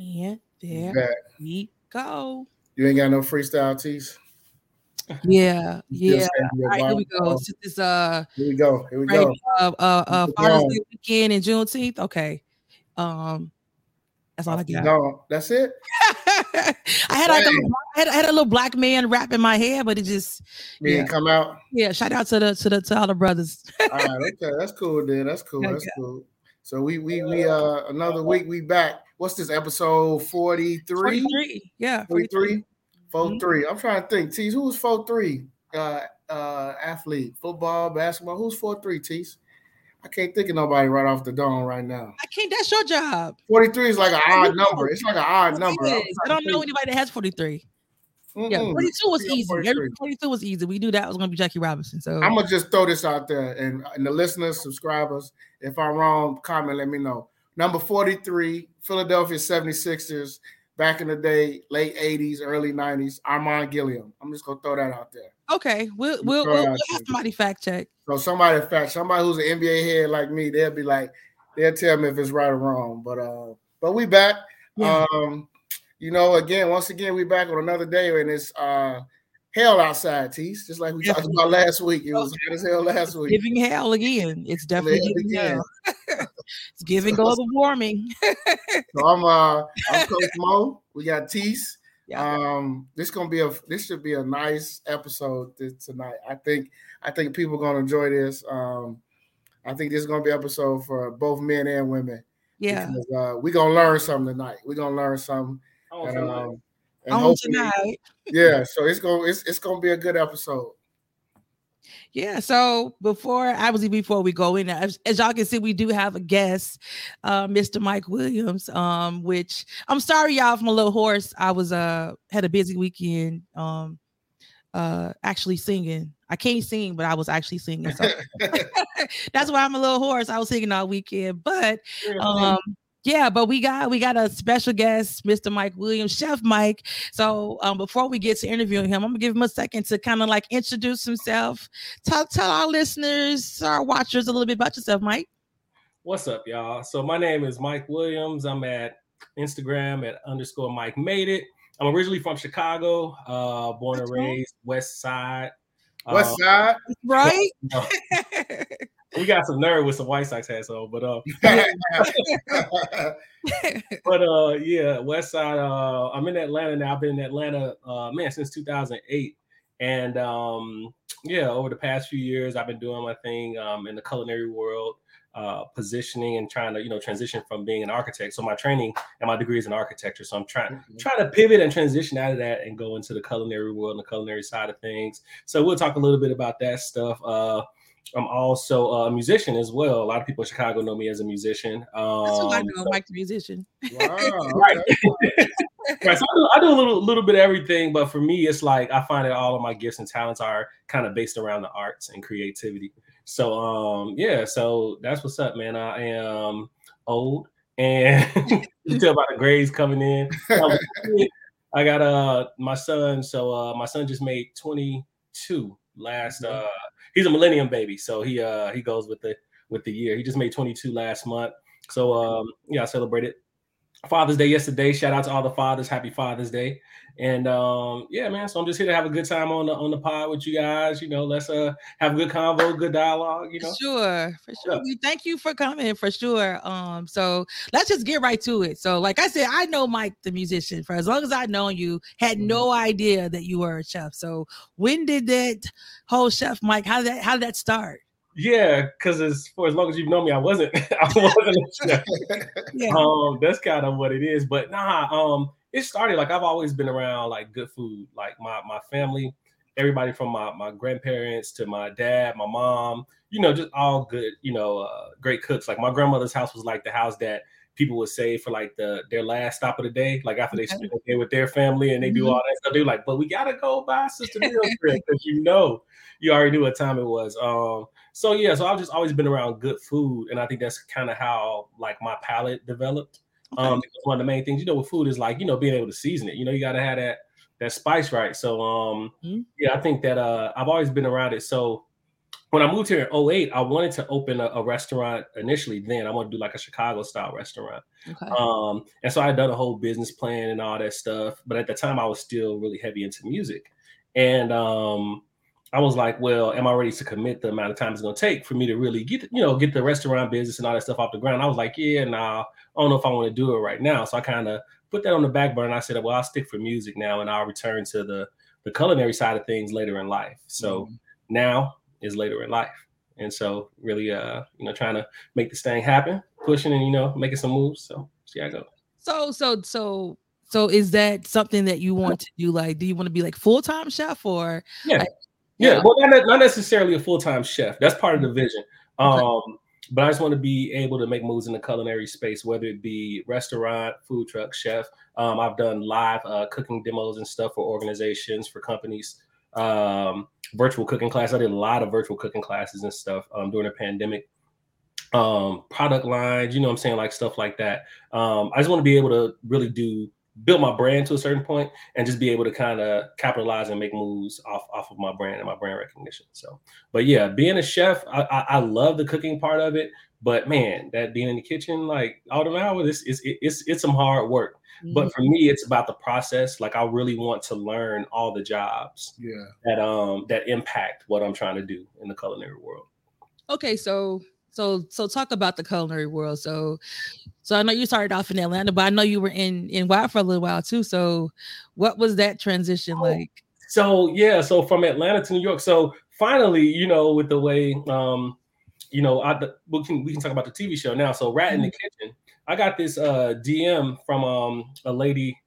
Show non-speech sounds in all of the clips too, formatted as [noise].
And there Back. we go. You ain't got no freestyle tees. Yeah, yeah. just gave me a All right, here we go. Since This uh, Here we go. Here we right, go. uh, uh, uh, Father's. Day weekend and Juneteenth. Okay, um, that's all I got. No, that's it. [laughs] I had like a. I had, I had a little black man rap in my head, but it just Yeah. didn't come out. yeah. Shout out to the to the to all the brothers. All right, okay, that's cool. Then that's cool. [laughs] That's cool. So we we we uh another week we back. What's this episode 43? 43. Yeah, 43? 4 Mhm. 3. I'm trying to think. Tease, who's 4 3? Uh uh athlete, football, basketball. Who's 4 3, Tease? I can't think of nobody right off the dome right now. I can't. That's your job. 43 is like an odd number. It's like an odd number. I don't know anybody that has 43. Yeah, Mm-mm. 42 was easy. 43. Every- 42 was easy. We knew that was gonna be Jackie Robinson. So I'm gonna just throw this out there, and, and the listeners, subscribers, if I'm wrong, comment, let me know. Number 43, Philadelphia 76ers, back in the day, late 80s, early 90s, Armen Gilliam. I'm just gonna throw that out there. okay, we'll we'll, we'll, we'll have somebody fact check. So somebody, fact, somebody who's an NBA head like me, they'll be like, they'll tell me if it's right or wrong. But uh, but we back. Yeah. Um, you know, again, once again, we back on another day, and it's uh hell outside, Tease. Just like we talked about last week. It was hot as hell last week. Giving hell again. It's definitely Hell giving again. hell. [laughs] it's giving global warming. [laughs] So I'm uh I'm Coach Mo. We got Tease. Yeah. Um, this gonna be a this should be a nice episode this, tonight. I think I think people are gonna enjoy this. Um, I think this is gonna be an episode for both men and women. Yeah. because, uh, we're gonna learn something tonight. We're gonna learn something. Oh, And, um, and On tonight. yeah, so it's gonna it's, it's gonna be a good episode. Yeah. So before I obviously before we go in, as, as y'all can see, we do have a guest, uh, Mr. Mike Williams. Um, which I'm sorry, y'all, from a little hoarse. I was uh had a busy weekend. Um, uh, actually singing. I can't sing, but I was actually singing. So [laughs] [laughs] that's why I'm a little hoarse. I was singing all weekend, but um yeah but we got we got a special guest mr mike williams chef mike so um before we get to interviewing him i'm gonna give him a second to kind of like introduce himself tell tell our listeners our watchers a little bit about yourself mike What's up, y'all? So my name is Mike Williams. I'm at Instagram at underscore Mike Made It. I'm originally from Chicago, uh, born and That's right. raised West Side. West Uh, side. right [laughs] no, [laughs] we got some nerd with some White Sox hats on, but uh, [laughs] [laughs] but uh, yeah, West Side. Uh, I'm in Atlanta now. I've been in Atlanta, uh, man, since 2008, and um, yeah, over the past few years, I've been doing my thing um, in the culinary world, uh, positioning and trying to you know transition from being an architect. So my training and my degree is in architecture. So I'm trying Mhm. trying to pivot and transition out of that and go into the culinary world and the culinary side of things. So we'll talk a little bit about that stuff. Uh, I'm also a musician as well. A lot of people in Chicago know me as a musician. Um, that's who i know so- mike the musician wow. [laughs] Right. [laughs] right. So I do, I do a little little bit of everything, but for me, it's like I find that all of my gifts and talents are kind of based around the arts and creativity. So um yeah, so that's what's up, man. I am old and [laughs] you tell by the grades coming in. I got uh my son, so uh my son just made 22 last uh he's a millennium baby, so he uh he goes with the with the year. He just made 22 last month. So um yeah, I celebrated Father's Day yesterday. Shout out to all the fathers. Happy Father's Day. And um, yeah, man. So I'm just here to have a good time on the on the pod with you guys. You know, let's uh have a good convo, good dialogue. You know, sure for sure Yeah. we thank you for coming for sure um so let's just get right to it so like i said i know mike the musician for as long as I've known you had no idea that you were a chef so when did that whole chef mike how did that how did that start yeah, because as for as long as you've known me, I wasn't [laughs] I wasn't [laughs] yeah um that's kind of what it is but nah um it started like i've always been around like good food like my my family everybody from my my grandparents to my dad my mom you know just all good you know uh, great cooks like my grandmother's house was like the house that people would say for like the their last stop of the day like after they Okay. spend the day with their family and they do Mhm. all that stuff they're like but we gotta go buy sister meal because you know you already knew what time it was um so yeah so i've just always been around good food and i think that's kind of how like my palate developed um, because one of the main things, you know, with food is like, you know, being able to season it. You know, you got to have that that spice right. So, um, Mhm. yeah, I think that uh, I've always been around it. So, when I moved here in 08, I wanted to open a, a restaurant initially. Then I wanted to do like a Chicago style restaurant. Okay. Um, and so I had done a whole business plan and all that stuff. But at the time, I was still really heavy into music. And um, I was like, well, am I ready to commit the amount of time it's going to take for me to really get, you know, get the restaurant business and all that stuff off the ground? I was like, yeah, nah, I don't know if I want to do it right now. So I kind of put that on the back burner. I said, well, I'll stick for music now, and I'll return to the the culinary side of things later in life. So mm-hmm. now is later in life. And so really uh, you know, trying to make this thing happen, pushing and you know, making some moves. So see how I go. So so so so is that something that you want to do? Like, do you want to be like full-time chef or yeah. Like, yeah. yeah, well, not, not necessarily a full-time chef. That's part of the vision. Okay. Um, but I just want to be able to make moves in the culinary space, whether it be restaurant, food truck, chef. Um, I've done live uh, cooking demos and stuff for organizations, for companies um, virtual cooking class. I did a lot of virtual cooking classes and stuff um, during the pandemic. Um, product lines, you know I'm saying, like stuff like that. Um, I just want to be able to really do build my brand to a certain point and just be able to kind of capitalize and make moves off, off of my brand and my brand recognition. So, but yeah, being a chef, I, I, I love the cooking part of it, but man, that being in the kitchen, like all the hours, it's, it's, it's, it's some hard work. Mm-hmm. But for me, it's about the process. Like I really want to learn all the jobs yeah. that um that impact what I'm trying to do in the culinary world. Okay, so so so talk about the culinary world. So so I know you started off in Atlanta, but I know you were in in Wild for a little while too. So what was that transition oh, like? So yeah, so from Atlanta to New York. So finally, you know, with the way um, you know, I we can we can talk about the TV show now. So Rat mm-hmm. in the mm-hmm. Kitchen I got this uh, DM from um, a lady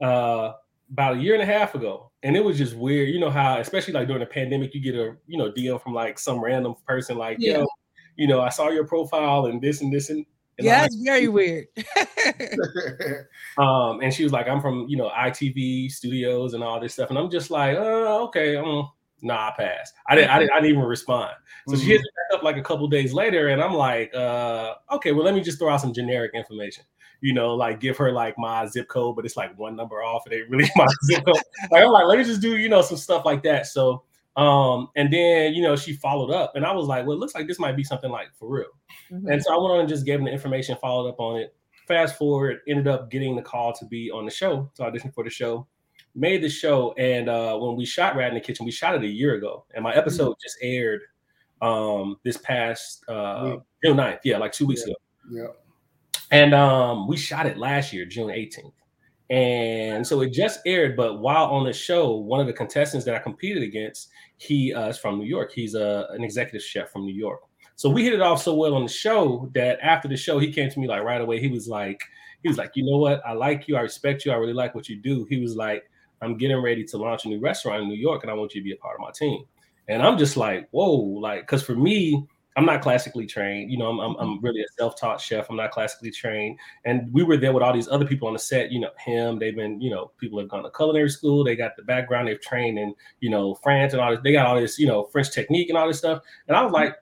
uh, about a year and a half ago, and it was just weird. You know how, especially like during the pandemic, you get a you know DM from like some random person, like, yeah. yo, you know, I saw your profile and this and this and. and yeah, it's very weird. [laughs] um, and she was like, "I'm from you know ITV Studios and all this stuff," and I'm just like, "Uh, okay, um, nah, I passed. I didn't, I didn't, I didn't even respond. So mm-hmm. she hits me back up like a couple days later, and I'm like, uh, okay, well, let me just throw out some generic information. You know, like give her like my zip code, but it's like one number off. It ain't really [laughs] my zip code. Like I'm like, let me just do, you know, some stuff like that. So um, and then you know, she followed up, and I was like, well, it looks like this might be something like for real. Mm-hmm. And so I went on and just gave them the information, followed up on it. Fast forward, ended up getting the call to be on the show, to audition for the show made the show, and uh, when we shot Rat in the Kitchen, we shot it a year ago, and my mm-hmm. episode mm-hmm. just aired um, this past uh, June 9th. Yeah, like two weeks yeah. ago. Yeah. And um, we shot it last year, June 18th. And so it just aired, but while on the show, one of the contestants that I competed against, he uh, is from New York. He's a, an executive chef from New York. So we hit it off so well on the show that after the show, he came to me like right away. He was like, he was like, you know what? I like you. I respect you. I really like what you do. He was like, I'm getting ready to launch a new restaurant in New York and I want you to be a part of my team. And I'm just like, whoa, like, because for me, I'm not classically trained. You know, I'm, I'm, I'm, mm-hmm. really a self-taught chef. I'm not classically trained. And we were there with all these other people on the set. You know, him. They've been, you know, people have gone to culinary school. They got the background. They've trained in, you know, France and all this. They got all this, you know, French technique and all this stuff. And I was like,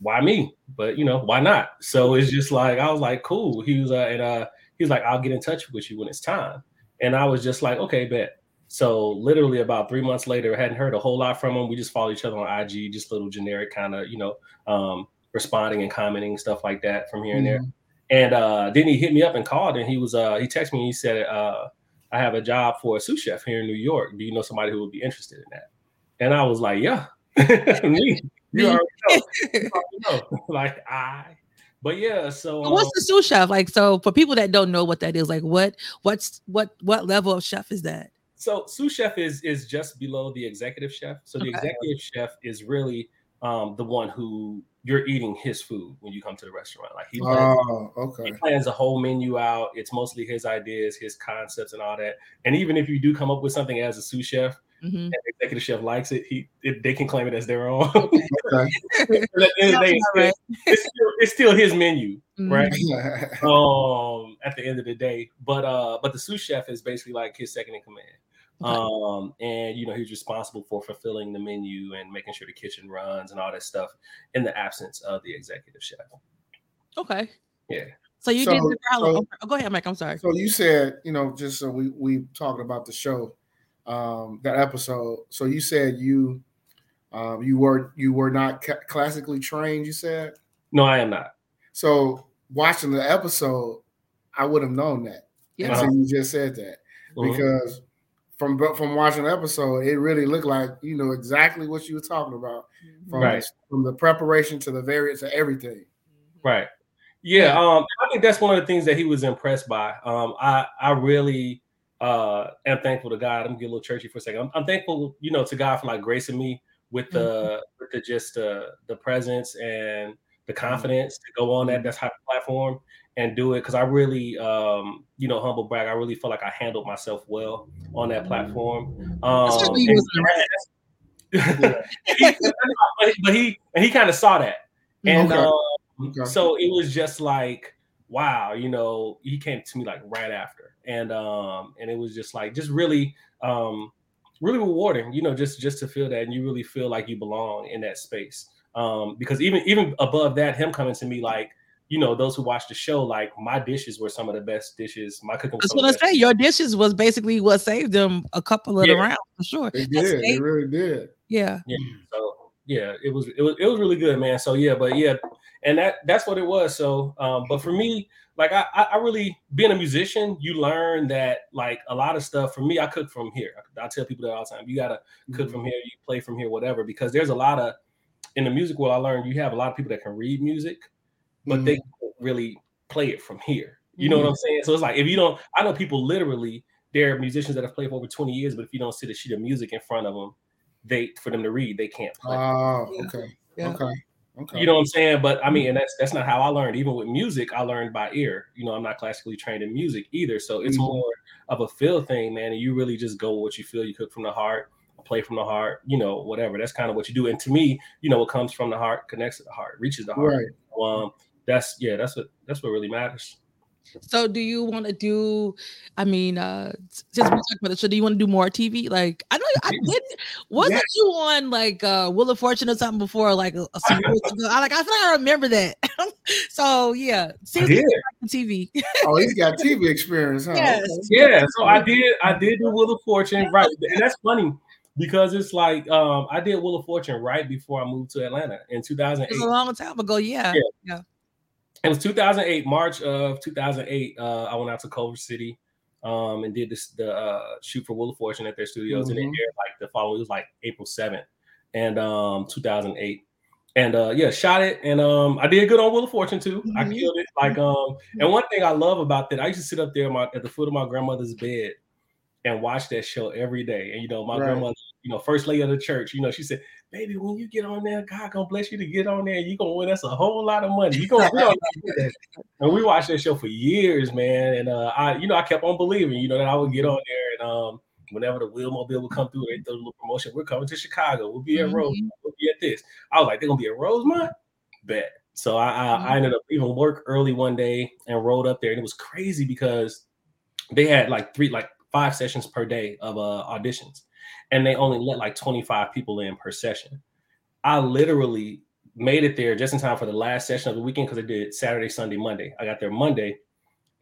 why me? But you know, why not? So it's just like I was like, cool. He was, uh, and uh, he was like, I'll get in touch with you when it's time. And I was just like, okay, bet. So literally about three months later, I hadn't heard a whole lot from him. We just followed each other on IG, just little generic kind of, you know, um, responding and commenting stuff like that from here and mm-hmm. there. And uh, then he hit me up and called, and he was uh, he texted me. And he said, uh, "I have a job for a sous chef here in New York. Do you know somebody who would be interested in that?" And I was like, "Yeah, [laughs] me. You already know. You [laughs] already know. [laughs] like I but yeah, so um, what's the sous chef like? So for people that don't know what that is, like what what's what what level of chef is that? So sous chef is is just below the executive chef. So the okay. executive chef is really um, the one who you're eating his food when you come to the restaurant. Like he plans, oh, okay. he plans a whole menu out. It's mostly his ideas, his concepts, and all that. And even if you do come up with something as a sous chef, mm-hmm. and the executive chef likes it, he it, they can claim it as their own. [laughs] it's, [laughs] it's, still, it's, still, his menu, mm-hmm. right? [laughs] um, at the end of the day, but uh, but the sous chef is basically like his second in command. Um, and you know, he's responsible for fulfilling the menu and making sure the kitchen runs and all that stuff in the absence of the executive chef. Okay. Yeah. So you so, did the so, oh, go ahead, Mike. I'm sorry. So you said, you know, just so we we talking about the show, um, that episode. So you said you Um, you were you were not ca- classically trained. You said No, I am not. so. Watching the episode, I would have known that. Yeah. until you just said that Mhm. because from from watching the episode, it really looked like you know exactly what you were talking about from Right. the, from the preparation to the variants to everything. Right. Yeah, um, I think that's one of the things that he was impressed by. Um, I I really uh am thankful to God. I'm gonna get a little churchy for a second. I'm, I'm thankful, you know, to God for like gracing me with the with the just uh, the presence and the confidence to go on that that type of platform and do it because I really um you know humble brag. I really feel like I handled myself well on that platform. Um, and- was in [laughs] He- but, but he and he kind of saw that. And Okay. um, Okay. so it was just like, wow, you know, he came to me like right after. And um, and it was just like just really um really rewarding, you know, just just to feel that and you really feel like you belong in that space. Um, because even even above that, him coming to me like, you know, those who watch the show, like my dishes were some of the best dishes. My cooking I was was some gonna say your dishes was basically what saved them a couple of the rounds for sure. They did. They really did. Yeah. So yeah, it was it was it was really good, man. So yeah, but yeah, and that that's what it was. So um, but for me, like I I I really being a musician, you learn that like a lot of stuff. For me, I cook from here. I tell people that all the time. You gotta cook from here, you play from here, whatever. Because there's a lot of in the music world. I learned you have a lot of people that can read music, but they can't really play it from here. You know what I'm saying? So it's like if you don't, I know people literally. There are musicians that have played for over 20 years, but if you don't sit a sheet of music in front of them, they for them to read, they can't play. Oh, Yeah. okay. Yeah. Okay. Okay. You know what I'm saying? But I mean, and that's that's not how I learned. Even with music, I learned by ear. You know, I'm not classically trained in music either. So it's Mhm. more of a feel thing, man. And you really just go with what you feel. You cook from the heart, play from the heart, you know, whatever. That's kind of what you do. And to me, you know, what comes from the heart connects to the heart, reaches the heart. Right. Um, that's yeah, that's what that's what really matters. So do you want to do? I mean, uh since we talked about it, so do you want to do more TV? Like I know I Yes. did. Wasn't you on like uh Wheel of Fortune or something before? Like a, a some years ago? I like I feel like I remember that. [laughs] so yeah, seems like did. TV. Oh, he's got TV experience, huh? Yes. Yeah, so I did I did do Wheel of Fortune, right? And that's funny because it's like um I did Wheel of Fortune right before I moved to Atlanta in 2008. It was a long time ago. Yeah. Yeah. It was 2008, March of 2008. Uh, I went out to Culver City um, and did this the uh, shoot for Wheel of Fortune at their studios, and it Mhm. aired like the following. It was like April 7th, and um, 2008. And uh, yeah, shot it, and um, I did good on Wheel of Fortune too. I Mhm. killed it. Like um, and one thing I love about that, I used to sit up there my, at the foot of my grandmother's bed and watch that show every day. And you know, my Right. grandmother, you know, first lady of the church, you know, she said, "Baby, when you get on there, God gonna bless you to get on there. You gonna win us a whole lot of money. You gonna." we gonna that." and we watched that show for years, man. And uh, I, you know, I kept on believing, you know, that I would get on there and um, whenever the Wheelmobile would come through, they throw a little promotion. We're coming to Chicago. We'll be at Rose. Mhm. We'll be at this. I was like, they're gonna be at Rosemont. Bet. So I, I, I ended up even work early one day and rode up there, and it was crazy because they had like three, like five sessions per day of uh, auditions, and they only let like 25 people in per session. I literally made it there just in time for the last session of the weekend because I did Saturday, Sunday, Monday. I got there Monday,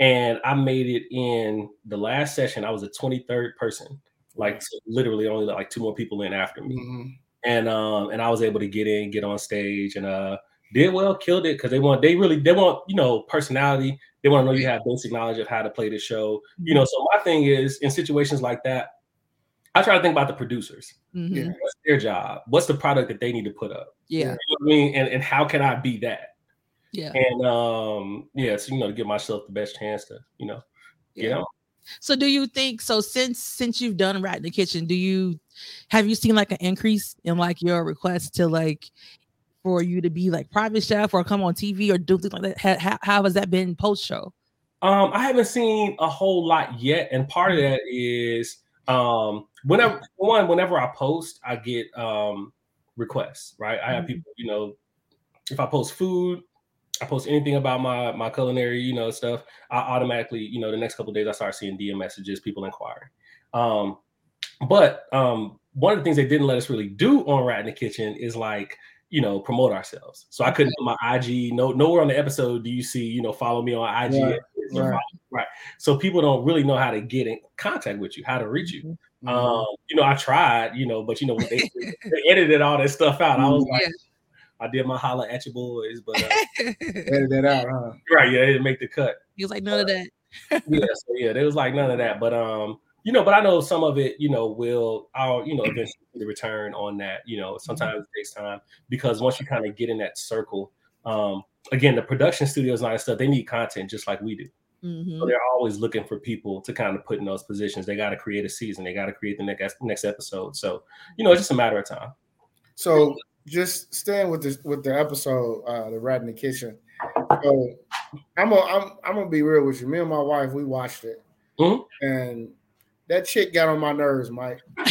and I made it in the last session. I was the 23rd person, like so literally only like two more people in after me Mhm. and um and I was able to get in, get on stage, and uh did well, killed it because they want they really they want you know personality. They want to know you have basic knowledge of how to play the show. You know, so my thing is in situations like that, I try to think about the producers. Mhm. Yeah. What's their job? What's the product that they need to put up? Yeah. You know what I mean? And and how can I be that? Yeah. And um yeah, so you know to give myself the best chance to you know get Yeah. on. So do you think so since since you've done Rat in the Kitchen, do you have you seen like an increase in like your requests to like for you to be like private chef or come on TV or do things like that? How, how, how has that been post show? Um, I haven't seen a whole lot yet, and part of that is um whenever one whenever I post, I get um requests, right? I have Mhm. people, you know, if I post food, I post anything about my my culinary, you know, stuff, I automatically, you know, the next couple of days I start seeing DM messages, people inquiring. Um, but um one of the things they didn't let us really do on Rat in the Kitchen is like you know promote ourselves. So I couldn't put my IG. No, nowhere on the episode do you see you know follow me on IG. Right, right. Follow- right. So people don't really know how to get in contact with you, how to reach you. Mhm. Um, you know, I tried, you know, but you know, they, they edited all that stuff out. I was like, Yeah. I did my holla at your boys, but uh, [laughs] Edit that out, huh? right, yeah, they didn't make the cut. he was like, none of that. yeah, so yeah, there was like none of that. But um, you know, but I know some of it, you know, will I'll, you know, eventually the return on that. You know, sometimes it takes time because once you kind of get in that circle, um, again, the production studios and all that stuff, they need content just like we do. Mhm. So they're always looking for people to kind of put in those positions. They got to create a season. They got to create the next next episode. So you know, it's just a matter of time. So just staying with this with the episode, uh, the rat in the kitchen. So I'm gonna I'm I'm gonna be real with you. Me and my wife, we watched it, Mhm. and that chick got on my nerves, Mike. I'm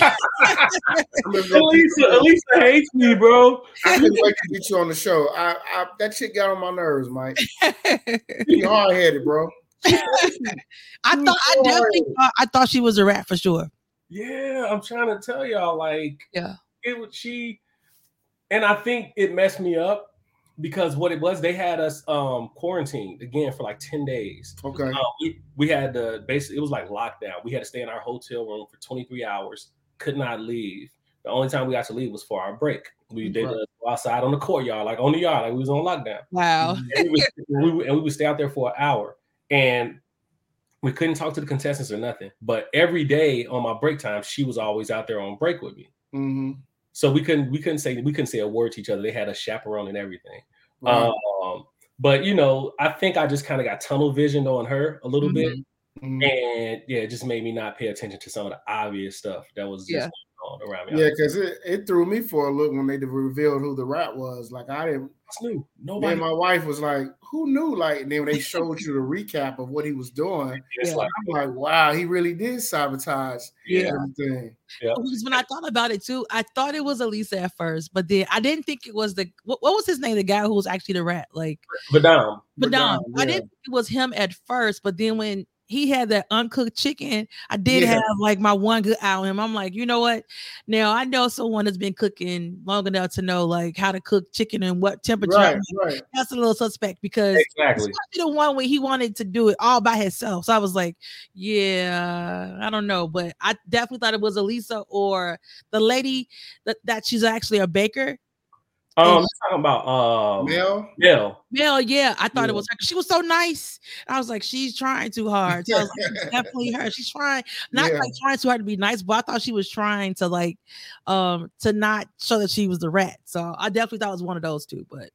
just gonna- Elisa, Elisa hates me, bro. I couldn't wait to get you on the show. I, I that chick got on my nerves, Mike. [laughs] You hard headed, bro. [laughs] I thought I definitely thought, I thought she was a rat for sure. Yeah, I'm trying to tell y'all, like, Yeah. it was she, and I think it messed me up because what it was, they had us um quarantined again for like 10 days. Okay. Um, we, we had to basically it was like lockdown. We had to stay in our hotel room for 23 hours, could not leave. The only time we got to leave was for our break. We did Right. go outside on the courtyard, like on the yard, like we was on lockdown. Wow. And we, we would- and we would stay out there for an hour. And we couldn't talk to the contestants or nothing. But every day on my break time, she was always out there on break with me. Mm-hmm. So we couldn't we couldn't say we couldn't say a word to each other. They had a chaperone and everything. Right. Um, but you know, I think I just kind of got tunnel visioned on her a little bit, Mhm. and yeah, it just made me not pay attention to some of the obvious stuff that was just Yeah. Going on around me. Yeah, because it, it threw me for a look when they revealed who the rat was. Like I didn't. It's new. Nobody. and my wife was like, "Who knew?" Like, and then when they showed you the recap of what he was doing, [laughs] It's Yeah. like I'm like, "Wow, he really did sabotage yeah, everything." Because when I thought about it too, I thought it was Elisa at first, but then I didn't think it was the what, what was his name? The guy who was actually the rat, like but But Badam, I didn't think it was him at first, but then when he had that uncooked chicken, I did Yeah. have like my one good him. I'm like, you know what? Now I know someone that's been cooking long enough to know like how to cook chicken and what temperature. Right, right. That's a little suspect because exactly. the one where he wanted to do it all by himself. So I was like, yeah, I don't know, but I definitely thought it was Elisa or the lady that, that she's actually a baker. Um, I'm talking about um, Mel, Mel. Well, yeah, I thought Yeah. it was her. She was so nice. I was like, she's trying too hard. So I was like, definitely her. She's trying, not Yeah. like trying too hard to be nice, but I thought she was trying to like, um, to not show that she was the rat. So I definitely thought it was one of those two. But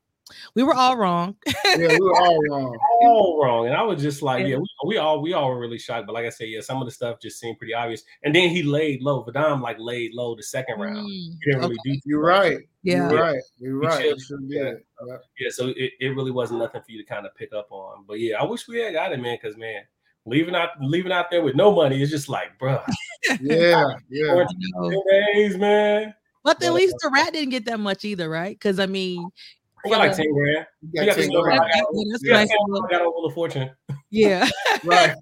we were all wrong. [laughs] yeah, we were all wrong. [laughs] all wrong. And I was just like, Yeah. yeah, we, we all we all were really shocked. But like I said, yeah, some of the stuff just seemed pretty obvious. And then he laid low. Vadam like laid low the second round. Mm, He didn't really do You're right. yeah. You're right. You're right. You sure Yeah. did. Yeah. Yeah, so it, it really wasn't nothing for you to kind of pick up on. But yeah, I wish we had got it, man, because man, leaving out leaving out there with no money is just like, bro, [laughs] Yeah, yeah. Days, man. But But, at least the rat didn't get that much either, right? Because I mean, I got like 10 grand. You You got got to this take number, it got, that's you got nice. 10 I got a little fortune. Yeah, [laughs] right.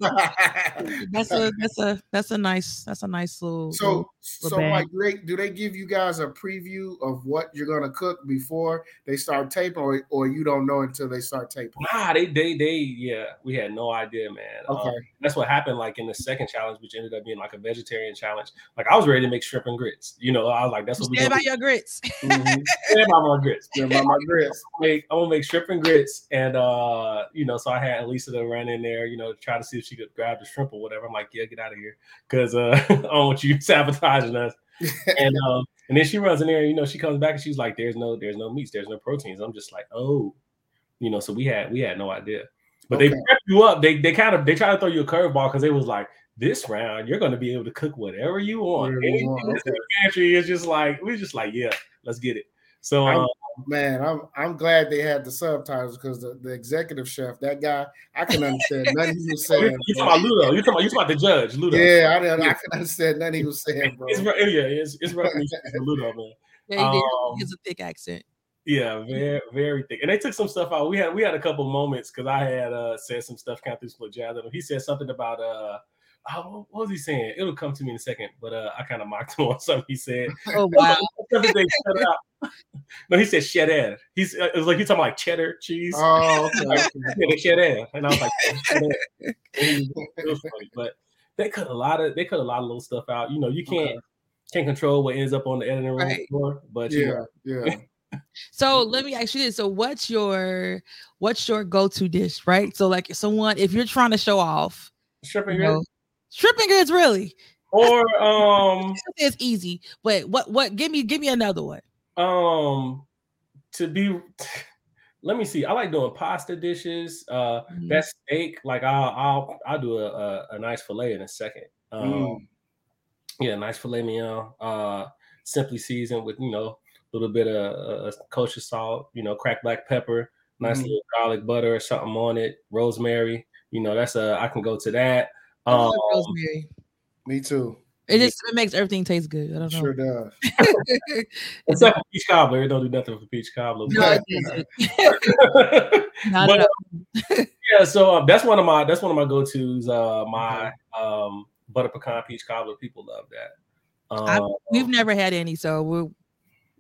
that's a that's a that's a nice that's a nice little. so, little- so bag. Mike, do they, do they give you guys a preview of what you're gonna cook before they start taping, or, or you don't know until they start taping? Nah, they they they yeah, we had no idea, man. Um, Okay. that's what happened like in the second challenge, which ended up being like a vegetarian challenge. Like I was ready to make shrimp and grits. You know, I was like, that's what we Stand gonna by your grits. Mhm. do. about my grits. Yeah, my, my grits. make I'm gonna make shrimp and grits, and uh, you know, so I had Lisa to run in there, you know, to try to see if she could grab the shrimp or whatever. I'm like, yeah, get out of here, because uh, [laughs] I don't want you [laughs] sabotaging us. [laughs] And um, and then she runs in there, you know, she comes back and she's like, there's no, there's no meats, there's no proteins. I'm just like, oh, you know, so we had we had no idea, but they Okay. prep you up. They they kind of they try to throw you a curveball because they was like. This round, you're gonna be able to cook whatever you want. Whatever you want, okay. pantry is just like we're just like, yeah, let's get it. So I'm- um, Man, I'm I'm glad they had the subtitles because the, the executive chef, that guy, I can understand nothing he was [laughs] saying. you talking about Ludo? You talking about you talking about the judge, Ludo? Yeah, I, didn't- I can understand nothing he was saying, [laughs] bro. It's ru- yeah, it's it's rough Ludo, man. [laughs] Yeah, he. Um, He has a thick accent. Yeah, very very thick. And they took some stuff out. We had we had a couple moments because I had uh said some stuff kind of through some jazz. at. He said something about uh oh, what was he saying? It'll come to me in a second, but uh I kind of mocked him on something he said. Oh wow. Something they cut out. No, he said cheddar. He's uh, it was like he's talking like cheddar cheese. Oh, okay. okay. [laughs] yeah, cheddar. And I was like, cheddar. it was funny. But they cut a lot of they cut a lot of little stuff out. You know, you can't Okay. can't control what ends up on the editing room Right. floor, but you Yeah, know, yeah. [laughs] So let me ask you this. So what's your what's your go-to dish, right? So like someone if you're trying to show off, shrimp and you know, grits. shrimp and grits really. or um [laughs] It's easy, but what what give me give me another one. Um to be let me see i like doing pasta dishes uh Mhm. that steak like i'll i'll i'll do a, a, a nice fillet in a second um Mm. yeah nice filet mignon uh simply seasoned with you know a little bit of uh, kosher salt you know cracked black pepper nice Mhm. little garlic butter or something on it rosemary you know that's a i can go to that I love um rosemary. Me too. It just it makes everything taste good. I don't know. Sure does. [laughs] except for peach cobbler it don't do nothing for peach cobbler No, it doesn't. [laughs] Not But, at uh, [laughs] yeah, so um, that's one of my that's one of my go tos. Uh, my um, butter pecan peach cobbler. People love that. I- Um, We've never had any, so we'll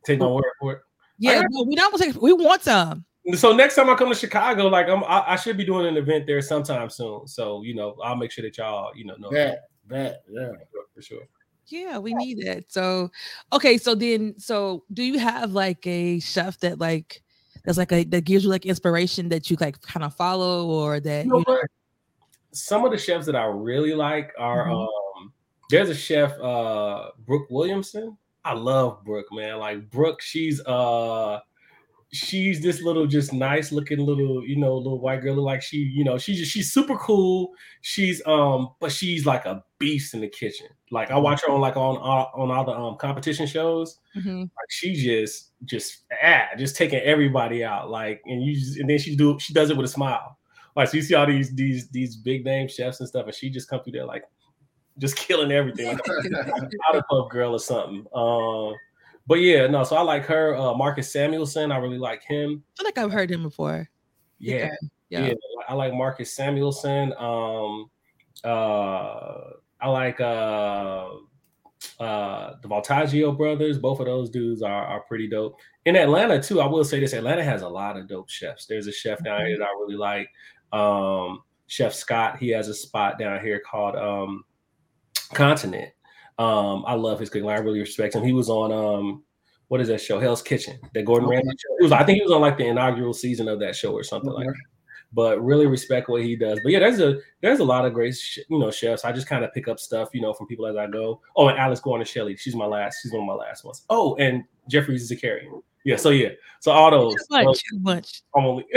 take my word for it. yeah. No, we don't take. We want some. So next time I come to Chicago, like I'm, I, I should be doing an event there sometime soon. So you know, I'll make sure that y'all, you know, know That, that, yeah. for sure. Yeah, we need that. So, okay. So then, so do you have like a chef that like that's like a that gives you like inspiration that you like kind of follow or that You know you what? Some of the chefs that I really like are Mhm. um there's a chef uh Brooke Williamson. I love Brooke, man. Like Brooke, she's uh she's this little just nice looking little, you know, little white girl. Like she, you know, she's just she's super cool. She's um, but she's like a beast in the kitchen. Like I watch her on like on on, on all the um competition shows. Mhm. Like she just just ah, just taking everybody out. Like and you just, and then she do she does it with a smile. Like so you see all these these these big name chefs and stuff, and she just come through there like just [laughs] killing everything, like a Powerpuff Girl or something. Um, but yeah, no. So I like her. Uh, Marcus Samuelsson, I really like him. I feel like I've heard him before. Yeah, yeah. Yeah. I like Marcus Samuelsson. Um, uh, I like uh, uh, the Voltaggio brothers. Both of those dudes are, are pretty dope. In Atlanta too, I will say this: Atlanta has a lot of dope chefs. There's a chef down here that I really like. Um, chef Scott. He has a spot down here called um, Continent. Um, I love his cooking. I really respect him. He was on um, what is that show? Hell's Kitchen. That Gordon Okay. Ramsay show. He was, I think he was on like the inaugural season of that show or something like that but really respect what he does. But yeah, there's a there's a lot of great sh- you know chefs. I just kind of pick up stuff you know from people as I go. Oh, and Alex Guarnaschelli, she's my last. She's one of my last ones. Oh, and Geoffrey Zakarian. Yeah, so yeah, so all those. Too much. Too [laughs] much. I'm only- [laughs]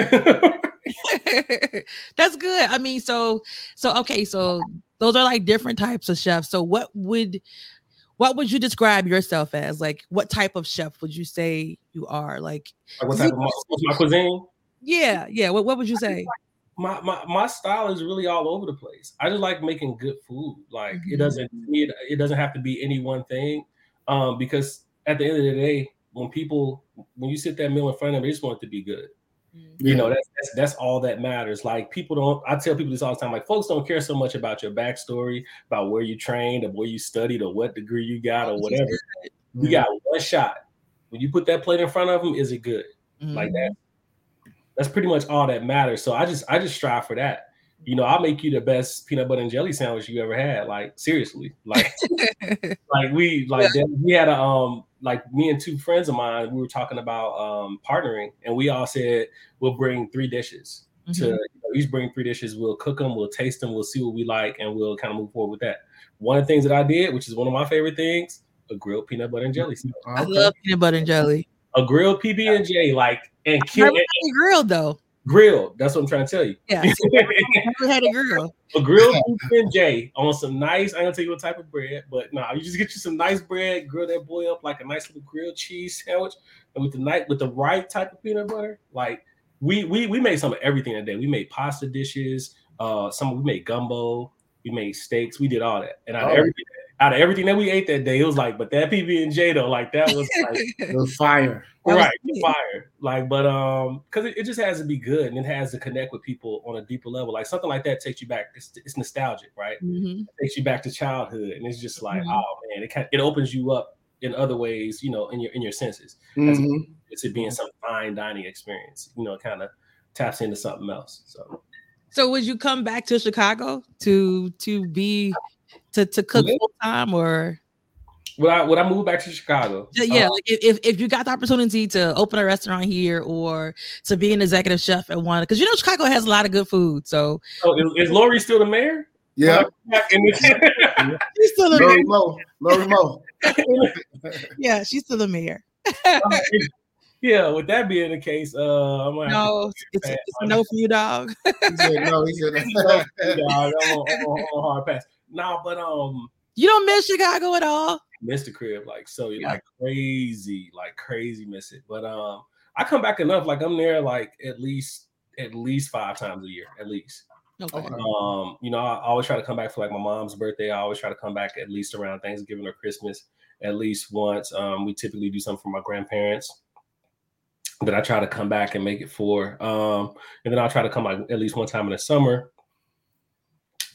That's good. I mean, so so okay, so those are like different types of chefs. So what would what would you describe yourself as? Like what type of chef would you say you are? Like like what type of my, my cuisine? yeah, yeah. What what would you say? My, my my style is really all over the place. I just like making good food. Like it Mhm. doesn't it, it doesn't have to be any one thing, um, because at the end of the day, when people when you sit that meal in front of them, they just want it to be good. You know, that's, that's that's all that matters. Like people don't. I tell people this all the time. Like folks don't care so much about your backstory, about where you trained, or where you studied, or what degree you got, or whatever. You got one shot. When you put that plate in front of them, is it good? Like that. That's pretty much all that matters. So I just I just strive for that. You know, I'll make you the best peanut butter and jelly sandwich you ever had. Like seriously, like [laughs] like we like we had a um like me and two friends of mine we were talking about um partnering and we all said we'll bring three dishes to Mhm. you know, each bring three dishes we'll cook them we'll taste them we'll see what we like and we'll kind of move forward with that one of the things that i did which is one of my favorite things a grilled peanut butter and jelly sandwich. I love peanut butter and jelly. a grilled pb and j like and, ki- Never and had a grill though. Grilled that's what i'm trying to tell you Yeah, [laughs] never had a grill. a grilled beef and J on some nice. I'm gonna tell you what type of bread, but nah, you just get you some nice bread, grill that boy up like a nice little grilled cheese sandwich, and with the night with the right type of peanut butter. Like we we we made some of everything that day. We made pasta dishes. Uh, some we made gumbo. We made steaks. We did all that, and out of Oh. everything, out of everything that we ate that day, it was like, but that PB and J though, like that was like [laughs] It was fire. That was right it. fire like but um because it, it just has to be good and it has to connect with people on a deeper level like something like that takes you back it's, it's nostalgic right Mhm. it takes you back to childhood and it's just like Mhm. oh man it kind it opens you up in other ways you know in your in your senses Mhm. it's it being some fine dining experience you know it kind of taps into something else so So would you come back to Chicago to to be to to cook full time or? Would I would I move back to Chicago? Yeah, uh, like if if you got the opportunity to open a restaurant here or to be an executive chef at one, because you know Chicago has a lot of good food. So, oh, is, is Lori still the mayor? Yeah, [laughs] she's still the Lori Mo. Lori Mo. [laughs] yeah, she's still the mayor. [laughs] yeah, with that being the case, uh, I'm like, no, it's, it's no for you, dog. he said no. He said no. dog. I'm on, I'm on hard pass. Nah, but um, you don't miss Chicago at all miss the crib like so yeah. like crazy, like crazy miss it. But um I come back enough. Like I'm there like at least at least five times a year, at least. Okay. Um, you know, I always try to come back for like my mom's birthday. I always try to come back at least around Thanksgiving or Christmas, at least once. Um, we typically do something for my grandparents that I try to come back and make it for. Um, and then I'll try to come like at least one time in the summer.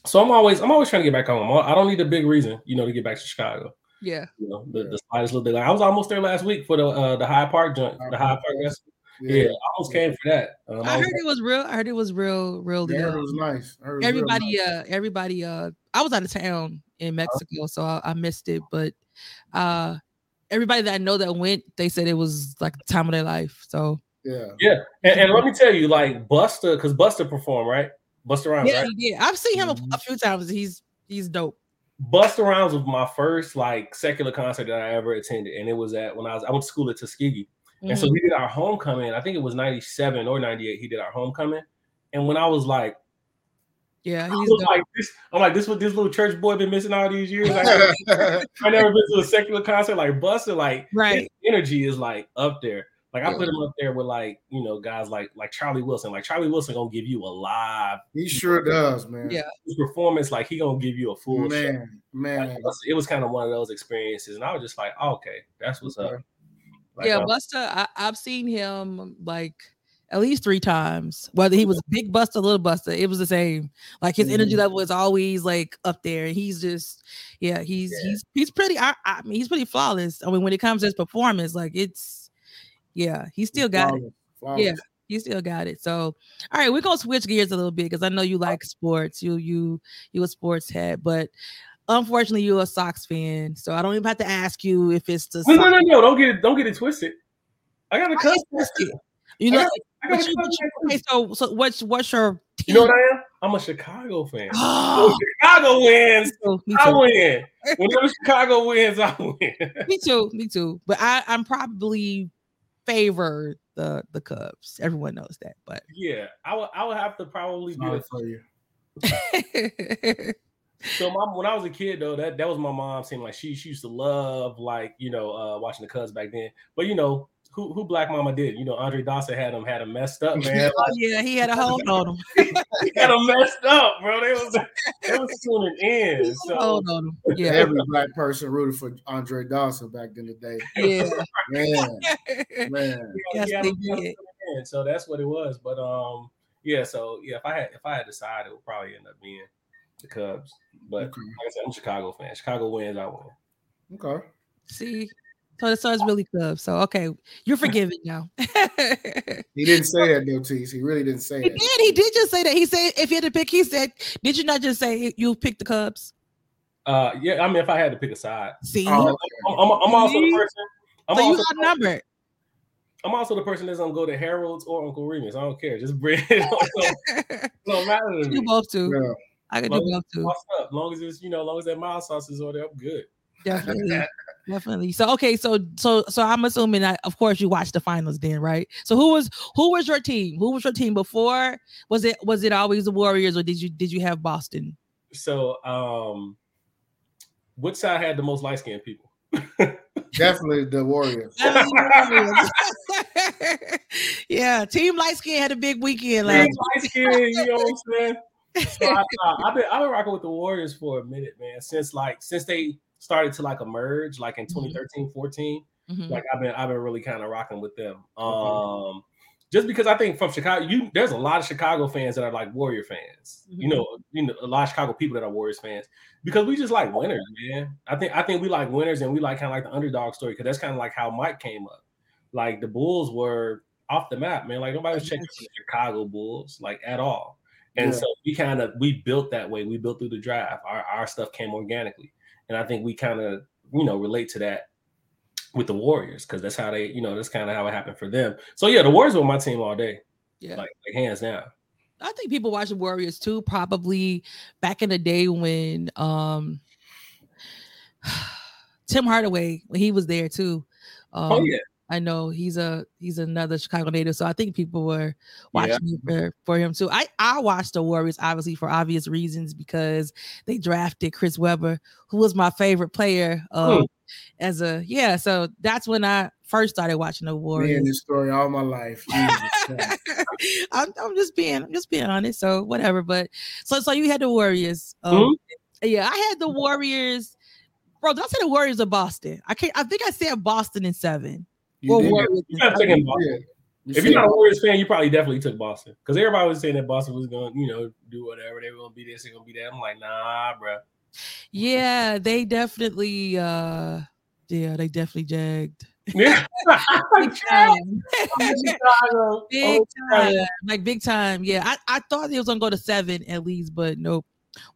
So I'm always I'm always trying to get back home. I don't need a big reason, you know, to get back to Chicago. Yeah. You know, the, the slightest little bit. Like, I was almost there last week for the uh, the Hyde Park joint, the Hyde Park Yeah, yeah I almost came for that. Um, I, I heard it was real. I heard it was real, real. Yeah, it was nice. It was everybody, nice. uh, everybody, uh, I was out of town in uh-huh. Mexico, so I, I, missed it. But uh, everybody that I know that went, they said it was like the time of their life. So yeah, yeah. And, and let me tell you, like Busta, because Busta performed right. Busta Rhymes, yeah, right? yeah. I've seen him mm-hmm. a, a few times. He's he's dope. Busta Rhymes was my first like secular concert that I ever attended, and it was at when I was I went to school at Tuskegee, mm-hmm. and so mm-hmm. we did our homecoming. I think it was '97 or '98. He did our homecoming, and when I was like, yeah, he's like this. I'm like this. What this little church boy been missing all these years? I, [laughs] I never been to a secular concert like Busta. Like right, energy is like up there. Like I put him up there with like you know guys like like Charlie Wilson. Like Charlie Wilson gonna give you a live. He sure does, man. Yeah, his performance like he gonna give you a full man, show. man. Like, it was kind of one of those experiences, and I was just like, oh, okay, that's what's okay. up. Like, yeah, uh, Busta. I, I've seen him like at least three times. Whether he was big Busta, little Busta, it was the same. Like his mm-hmm. energy level is always like up there. He's just, yeah, he's yeah. he's he's pretty. I, I mean, he's pretty flawless. I mean, when it comes to his performance, like it's yeah, he still got flawless, it. Flawless. Yeah, he still got it. So, all right, we're gonna switch gears a little bit because I know you like sports. You you you a sports head, but unfortunately, you're a Sox fan. So I don't even have to ask you if it's the. No, no, no, no! Don't get it. Don't get it twisted. I got a cut. You know. I got, you, okay, so so what's what's your team? You know what I am? I'm a Chicago fan. [gasps] Oh, Chicago wins. Me too, me too. I win. Whenever Chicago wins, I win. [laughs] me too. Me too. But I, I'm probably favor the the Cubs. Everyone knows that, but yeah, I would I would have to probably do it for you. [laughs] so mom, when I was a kid though, that that was my mom saying like she she used to love like you know uh watching the Cubs back then. But you know who who Black Mama did? You know Andre Dawson had him had him messed up, [laughs] man. oh yeah, he had a hold on him. [laughs] he had him messed up, bro. They was they was tuning in. So hold on him. Yeah, every black person rooted for Andre Dawson back in the day. Yeah, [laughs] man, man. Yes, they did. So that's what it was. But um, yeah. So yeah, if I had if I had decided, it would probably end up being the Cubs. But okay. like I said, I'm a Chicago fan. Chicago wins, I win. Okay. See, so, so it's really Cubs. So okay, you're forgiven now. [laughs] he didn't say that, no tease. He really didn't say he that. Did. He did just say that. He said if he had to pick, he said, "Did you not just say you picked the Cubs?" Uh, yeah. I mean, if I had to pick a side, see, okay. I'm, I'm, I'm, also the person. I'm so also you got number. I'm also the person that's gonna go to Harold's or Uncle Remus. I don't care. Just bring it. [laughs] don't matter to me. Do both too. Yeah. I can do both too. As long as it's you know, as long as that mild sauce is on there, I'm good. Definitely. Definitely. So okay, so so so I'm assuming that of course you watched the finals then, right? So who was who was your team? Who was your team before? Was it was it always the Warriors or did you did you have Boston? So um which side had the most light skinned people? [laughs] Definitely the Warriors. [laughs] yeah, Team Light Skin had a big weekend last. Light Skin, you know what I'm saying? So I, have been I've been rocking with the Warriors for a minute, man. Since like since they started to like emerge like in 2013 mm-hmm. 14 mm-hmm. like i've been i've been really kind of rocking with them um just because i think from chicago you there's a lot of chicago fans that are like warrior fans mm-hmm. you know you know a lot of chicago people that are warriors fans because we just like winners man i think i think we like winners and we like kind of like the underdog story because that's kind of like how mike came up like the bulls were off the map man like nobody was checking the chicago bulls like at all And Yeah. so we kind of we built that way. We built through the draft. Our our stuff came organically, and I think we kind of you know relate to that with the Warriors because that's how they you know that's kind of how it happened for them. So yeah, the Warriors were my team all day, Yeah. like, like hands down. I think people watch the Warriors too, probably back in the day when um [sighs] Tim Hardaway, when he was there too. Um, oh yeah, I know he's a he's another Chicago native, so I think people were watching it for, for him too. I I watched the Warriors obviously for obvious reasons because they drafted Chris Webber, who was my favorite player. Um, Hmm. as a yeah, so that's when I first started watching the Me in Warriors. this story all my life. Jesus [laughs] I'm, I'm just being I'm just being honest. So whatever. But so so you had the Warriors. Um, Mhm. Yeah, I had the Warriors. Bro, did I say the Warriors of Boston? I can't. I think I said Boston in seven. You Well, did. Warriors you in gotta take Boston. You If said- you're not a Warriors fan, you probably definitely took Boston because everybody was saying that Boston was going, to you know, do whatever they were going to be this, they're going to be that. I'm like, nah, bro. Yeah, they definitely. uh Yeah, they definitely jagged. [laughs] Yeah, Big [laughs] time. Big time. Like big time. Yeah, I, I thought it was gonna go to seven at least, but nope.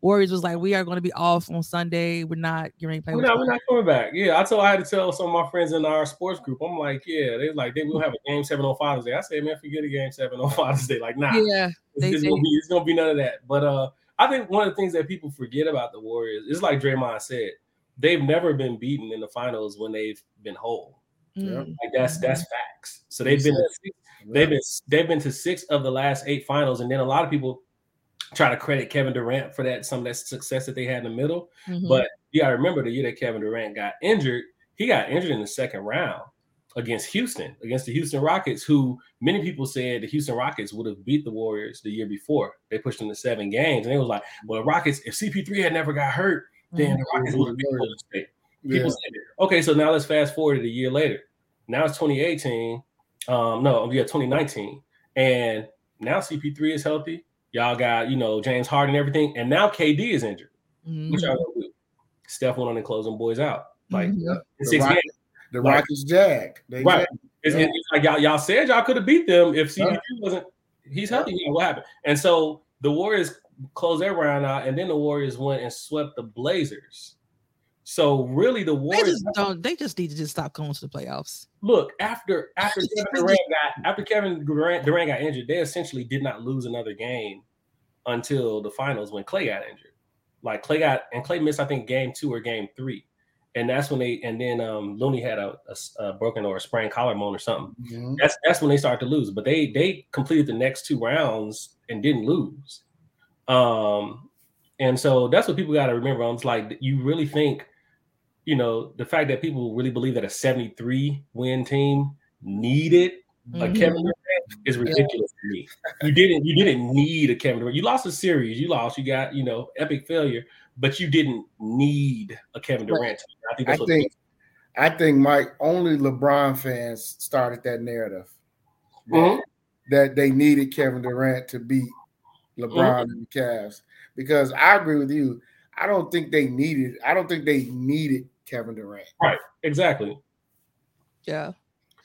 Warriors was like, we are going to be off on Sunday. We're not. You're ain't playing. We're not, we're not coming back. Yeah, I told I had to tell some of my friends in our sports group. I'm like, yeah, they like they will have a game seven on Father's Day. I said, man, forget a game seven on [laughs] Father's Day. Like, nah, Yeah, it's, they- it's they- gonna be it's gonna be none of that. But uh, I think one of the things that people forget about the Warriors is like Draymond said, they've never been beaten in the finals when they've been whole. Mm. Like that's that's facts. So they've been they've been they've been to six of the last eight finals, and then a lot of people try to credit Kevin Durant for that some of that success that they had in the middle. Mhm. But you got to remember the year that Kevin Durant got injured, he got injured in the second round against Houston, against the Houston Rockets, who many people said the Houston Rockets would have beat the Warriors the year before. They pushed them to seven games, and it was like, well, the Rockets, if CP3 had never got hurt, then the Rockets would have beat Golden State. People Yeah. said. Okay, so now let's fast forward to a year later. Now it's 2018. Um, no, yeah, 2019. And now CP3 is healthy. Y'all got, you know, James Harden and everything. And now KD is injured. Mhm. What y'all gonna do? Steph went on and closed them boys out. Like Mhm. in The six Rockets- games. The Right. Rockets jagged. They Right. jagged. It's, Yeah. it's like y'all, y'all said y'all could have beat them if CP3 Yeah. wasn't he's healthy. You know, what happened? And so the Warriors closed their round out, and then the Warriors went and swept the Blazers. So really the They Warriors just don't. They just need to just stop going to the playoffs. look after after [laughs] Kevin Durant got after Kevin Durant, Durant got injured, they essentially did not lose another game until the finals when Clay got injured. Like Clay got and Clay missed, I think, game two or game three, and that's when they and then um Looney had a broken or a sprained collarbone or something. Mhm. That's that's when they started to lose. But they they completed the next two rounds and didn't lose. Um, and so that's what people got to remember. I'm just like, you really think, you know, the fact that people really believe that a 73 win team needed a Mhm. Kevin Durant is ridiculous to me. You didn't you didn't need a Kevin Durant. You lost a series. You lost. You got you know epic failure, but you didn't need a Kevin. Durant. I think I what think I think Mike only LeBron fans started that narrative Mhm. that they needed Kevin Durant to beat LeBron and the Cavs because I agree with you. I don't think they needed. I don't think they needed Kevin Durant. Right. Exactly. Yeah.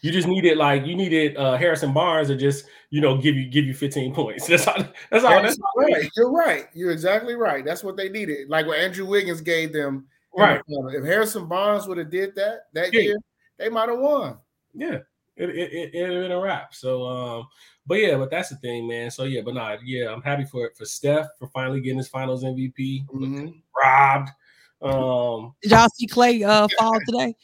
You just needed like you needed uh, Harrison Barnes to just you know give you give you 15 points. [laughs] That's all. That's all. That's all right. You're right. You're exactly right. That's what they needed. Like what Andrew Wiggins gave them. in the right. If Harrison Barnes would have did that that Yeah. year, they might have won. Yeah. It it it it'd have been a wrap. So um, but yeah, but that's the thing, man. So yeah, but nah, yeah, I'm happy for it for Steph for finally getting his Finals MVP. Mhm. Robbed. Um, Did y'all see Clay uh fall today?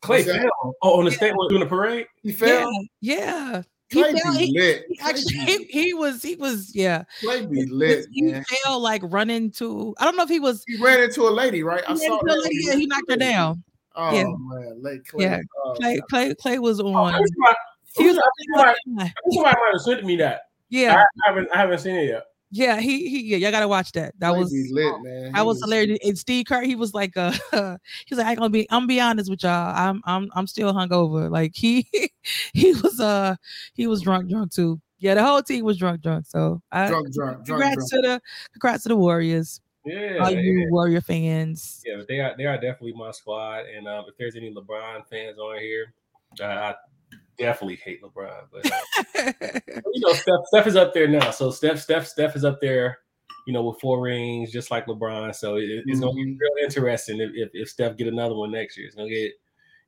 Clay What's fell. Oh, on the stage doing the parade. He fell. Yeah. He Clay fell. be He, lit. he actually he, he was he was yeah. Clay be lit, he man. fell like running to I don't know if he was He ran into a lady, right? I saw ran that. lady, yeah, he knocked her down. Oh Yeah. man, late Clay. Yeah. Oh, Clay Clay Clay was Oh, on. I think somebody, He was I somebody, somebody might have sent me that. yeah, I haven't I haven't seen it yet. Yeah. He he yeah. Y'all gotta watch that. That was be lit, man. I He was hilarious. And Steve Kerr, he was like, uh, [laughs] he was like, I'm gonna be, I'm gonna be honest with y'all. I'm, I'm, I'm still hungover. Like he, [laughs] he was, uh, he was drunk, drunk too. Yeah, the whole team was drunk, drunk. So, I, drunk, drunk, drunk, congrats drunk. to the, congrats to the Warriors. Yeah, All yeah. you Warrior fans. Yeah, they are they are definitely my squad. And um, if there's any LeBron fans on here, uh, I definitely hate LeBron, but uh, [laughs] you know, Steph, Steph is up there now. So Steph, Steph, Steph is up there, you know, with four rings, just like LeBron. So it, it's mm-hmm. gonna be real interesting if, if, if Steph get another one next year. It's gonna get,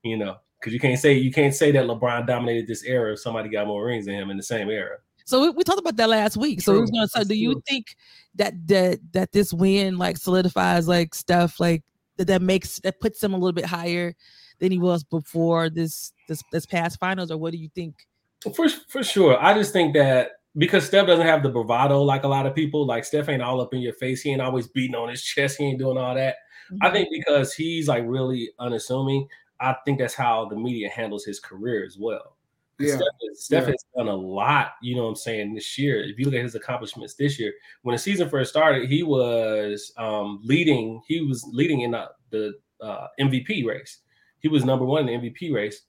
you know, because you can't say you can't say that LeBron dominated this era if somebody got more rings than him in the same era. So we, we talked about that last week. So True. gonna say, do you think that that that this win like solidifies like stuff like that that makes that puts him a little bit higher than he was before this this this past finals, or what do you think? For for sure, I just think that because Steph doesn't have the bravado like a lot of people. Like Steph ain't all up in your face. He ain't always beating on his chest. He ain't doing all that. Mm-hmm. I think because he's like really unassuming. I think that's how the media handles his career as well. Yeah. Steph, Steph yeah. has done a lot, you know what I'm saying, this year. If you look at his accomplishments this year, when the season first started, he was um, leading, he was leading in the, the uh, MVP race. He was number one in the MVP race.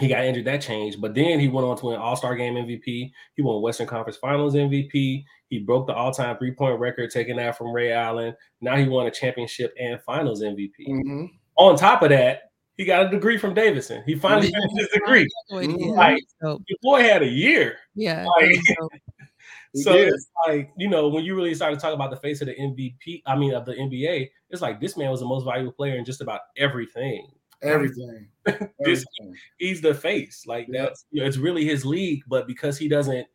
He got injured, that changed. But then he went on to win All-Star game MVP. He won Western Conference Finals MVP. He broke the all-time three-point record, taking that from Ray Allen. Now he won a championship and finals MVP. Mm-hmm. On top of that, he got a degree from Davidson. He finally got his degree. Like your boy had a year. Yeah. [laughs] Like, so it's like you know when you really start to talk about the face of the MVP, I mean of the NBA, it's like this man was the most valuable player in just about everything. Everything. [laughs] this, he's the face. Like yeah. that's you know, it's really his league, but because he doesn't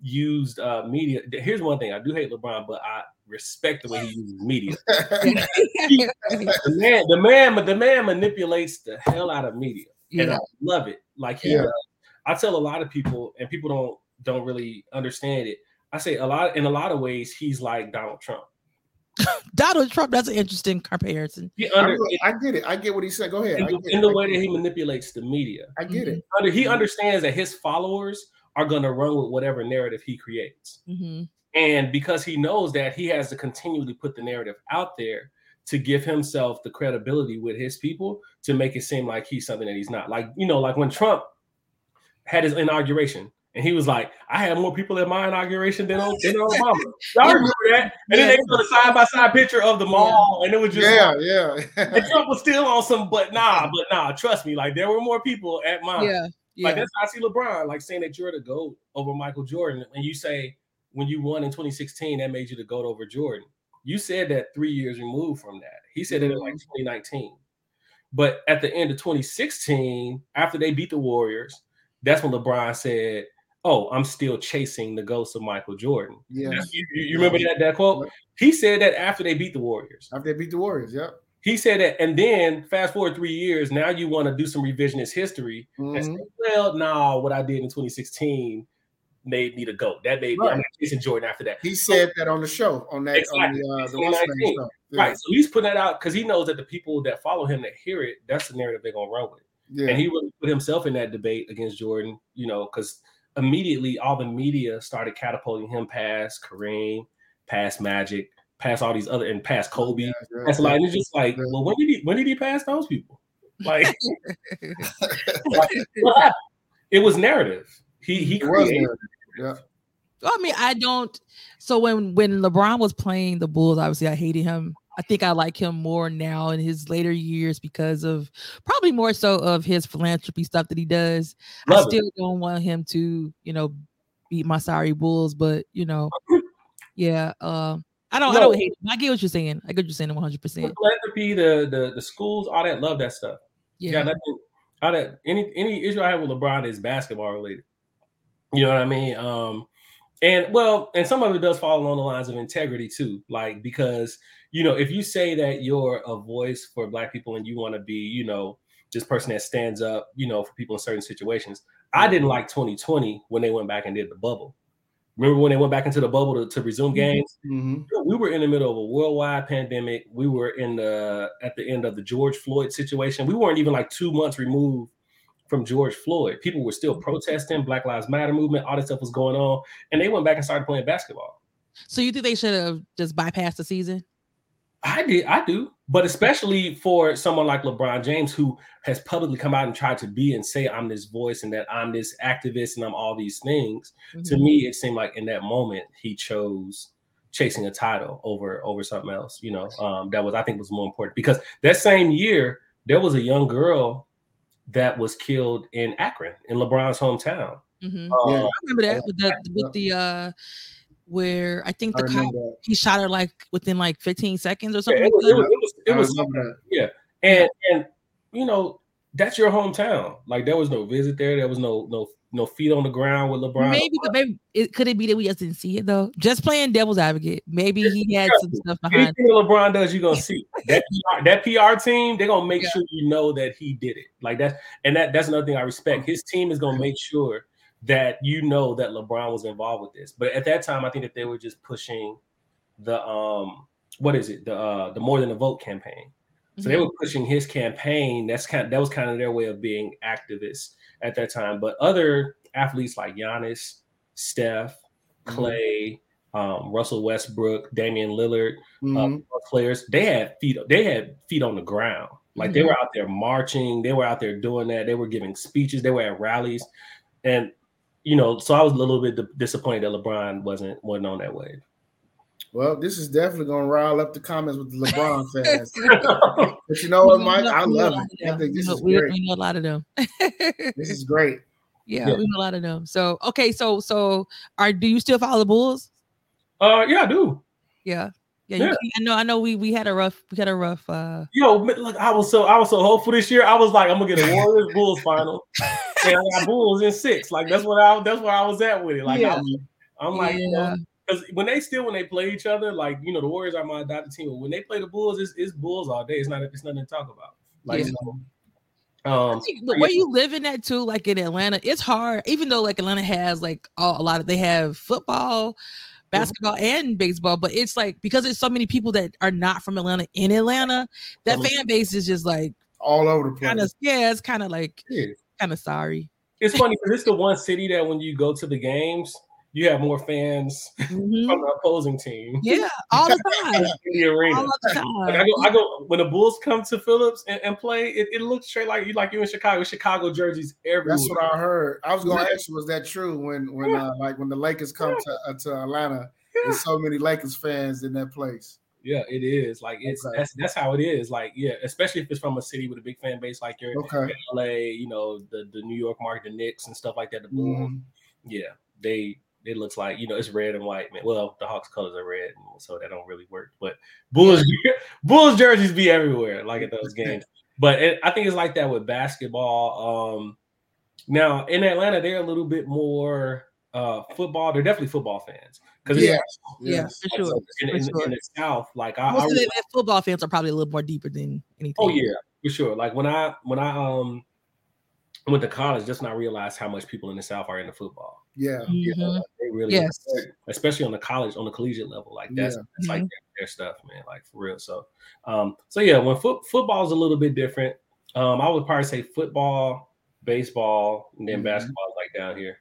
use uh, media, here's one thing I do hate LeBron, but I respect the way he uses media. [laughs] the man, the man, the man manipulates the hell out of media, yeah. and I love it. Like he, yeah. I tell a lot of people, and people don't don't really understand it. I say a lot in a lot of ways, he's like Donald Trump. [laughs] Donald Trump. That's an interesting comparison. Under, I get it. I get what he said. Go ahead. In, the, in the way that he manipulates the media. I get mm-hmm. it. Under, he understands that his followers are going to run with whatever narrative he creates. Mm-hmm. And because he knows that he has to continually put the narrative out there to give himself the credibility with his people to make it seem like he's something that he's not. Like, you know, like when Trump had his inauguration and he was like, I had more people at my inauguration than, than [laughs] Obama. Y'all remember that? And then they put a side by side picture of the mall, and it was just yeah, like, yeah. and [laughs] Trump was still on some, but nah, but nah. Trust me, like there were more people at mine. Yeah, yeah. Like that's how I see LeBron, like saying that you're the goat over Michael Jordan, and you say when you won in 2016, that made you the GOAT over Jordan. You said that three years removed from that. He said it in like mm-hmm. 2019. But at the end of 2016, after they beat the Warriors, that's when LeBron said, Oh, I'm still chasing the ghost of Michael Jordan. Yeah. You, you, remember that, that quote? He said that after they beat the Warriors. After they beat the Warriors, yep. He said that, and then fast forward three years, now you want to do some revisionist history. Mm-hmm. And say, well, no, nah, what I did in 2016 made me the goat. That made right. me. I'm Jason Jordan after that. He said that on the show on that exactly. on the, uh, the yeah. right. So he's putting that out because he knows that the people that follow him that hear it, that's the narrative they're gonna run with. Yeah. And he really put himself in that debate against Jordan. You know, because immediately all the media started catapulting him past Kareem, past Magic, past all these other and past Kobe. Yeah, yeah, that's like it's just like, well, when did he when did he pass those people? Like, [laughs] like [laughs] it was narrative. He he created. Yeah. I mean, I don't. So when when LeBron was playing the Bulls, obviously I hated him. I think I like him more now in his later years because of probably more so of his philanthropy stuff that he does. Love I still it. don't want him to, you know, beat my sorry Bulls, but you know, yeah. Uh, I don't. No. I don't hate. Him. I get what you're saying. I get what you're saying. 100. percent Philanthropy, the the the schools, all that. Love that stuff. Yeah. yeah all that. Any any issue I have with LeBron is basketball related. You know what I mean? Um, and well, and some of it does fall along the lines of integrity too, like because you know if you say that you're a voice for Black people and you want to be, you know, this person that stands up, you know, for people in certain situations. I didn't like 2020 when they went back and did the bubble. Remember when they went back into the bubble to, to resume mm-hmm. games? Mm-hmm. We were in the middle of a worldwide pandemic. We were in the at the end of the George Floyd situation. We weren't even like two months removed from George Floyd. People were still protesting, Black Lives Matter movement, all this stuff was going on, and they went back and started playing basketball. So you think they should have just bypassed the season? I did, I do, but especially for someone like LeBron James, who has publicly come out and tried to be and say, "I'm this voice and that I'm this activist and I'm all these things." Mm-hmm. To me, it seemed like in that moment he chose chasing a title over over something else. You know, um, that was I think was more important because that same year there was a young girl that was killed in Akron, in LeBron's hometown. Mhm. Uh, Yeah. I remember that with the with the uh where I think I cop that. he shot her like within like 15 seconds or yeah, something. it was, like it was, it was, it was remember that. and and you know that's your hometown. Like there was no visit there. There was no no no feet on the ground with. LeBron. Maybe, but maybe it could it be that we just didn't see it though. Just playing devil's advocate. Maybe he had some stuff behind. Anything LeBron does, you're gonna [laughs] see that PR, that PR team. They're gonna make Yeah. sure you know that he did it. Like that's and that that's another thing I respect. His team is gonna make sure that you know that LeBron was involved with this. But at that time, I think that they were just pushing the um what is it the uh the more than a vote campaign. So they Mhm. were pushing his campaign. That's kind that was kind of their way of being activists at that time. But other athletes like Giannis, Steph, Mhm. Clay, um, Russell Westbrook, Damian Lillard, Mhm. uh, players, they had feet. They had feet on the ground. Like they Mhm. were out there marching. They were out there doing that. They were giving speeches. They were at rallies, and you know, so I was a little bit disappointed that LeBron wasn't wasn't on that wave. Well, this is definitely gonna rile up the comments with the LeBron [laughs] fans. [laughs] But you know what, Mike? I we know a love it. I think We this know- is we, great. we know a lot of them. [laughs] This is great. yeah, Yeah. we know a lot of them. So okay, so so are do you still follow the Bulls? uh, yeah, I do. Yeah. Yeah, Yeah. You, I know. I know. We we had a rough. We had a rough. uh Yo, man, look, I was so I was so hopeful this year. I was like, I'm gonna get a Warriors Bulls final, [laughs] and I got Bulls in six. Like that's what I that's where I was at with it. Like Yeah. I'm, I'm like, you know, Yeah. Because when they still when they play each other, like you know, the Warriors are my adopted team. But when they play the Bulls, it's, it's Bulls all day. It's not it's nothing to talk about. Like, Yeah. so, um, the way you live in that too, like in Atlanta, it's hard. Even though like Atlanta has like all, a lot of they have football, basketball, and baseball, but it's like because there's so many people that are not from Atlanta in Atlanta, that fan base is just like All over the place. kind of yeah, it's kind of like yeah. kind of sorry. it's funny because it's the one city that when you go to the games, you have more fans [laughs] Mhm. from the opposing team Yeah, all the time, in the arena. all of the Like I go, I go when the Bulls come to Philips and, and play. It, it looks straight like you like you in Chicago. Chicago jerseys everywhere. That's what I heard. I was gonna Yeah. ask you, was that true when when Yeah. uh, like when the Lakers come to uh, to Atlanta? Yeah. There's so many Lakers fans in that place. Yeah, it is. Like it's Okay. that's that's how it is. Like yeah, especially if it's from a city with a big fan base like your Okay. LA, you know, the the New York market, the Knicks and stuff like that. The Bulls. Mhm. Yeah, they it looks like you know it's red and white. Man, well the Hawks colors are red, so that don't really work. But Bulls [laughs] Bulls jerseys be everywhere, like at those games. [laughs] But it, I think it's like that with basketball. Um, now in Atlanta, they're a little bit more uh football. They're definitely football fans because Yes. Yeah, Yes. for sure. in, for in, sure. in the South, like I, Most I of the the football fans are probably a little more deeper than anything. Oh yeah, for sure. Like when I when I um went to college, just not realize how much people in the South are into football. Yeah. You know, Mhm. like, they really, Yes. especially on the college on the collegiate level. Like that's, Yeah. that's like Mhm. their, their stuff, man. Like for real. So, um, so yeah, when foot football is a little bit different, um, I would probably say football, baseball, and then Mhm. basketball is like down here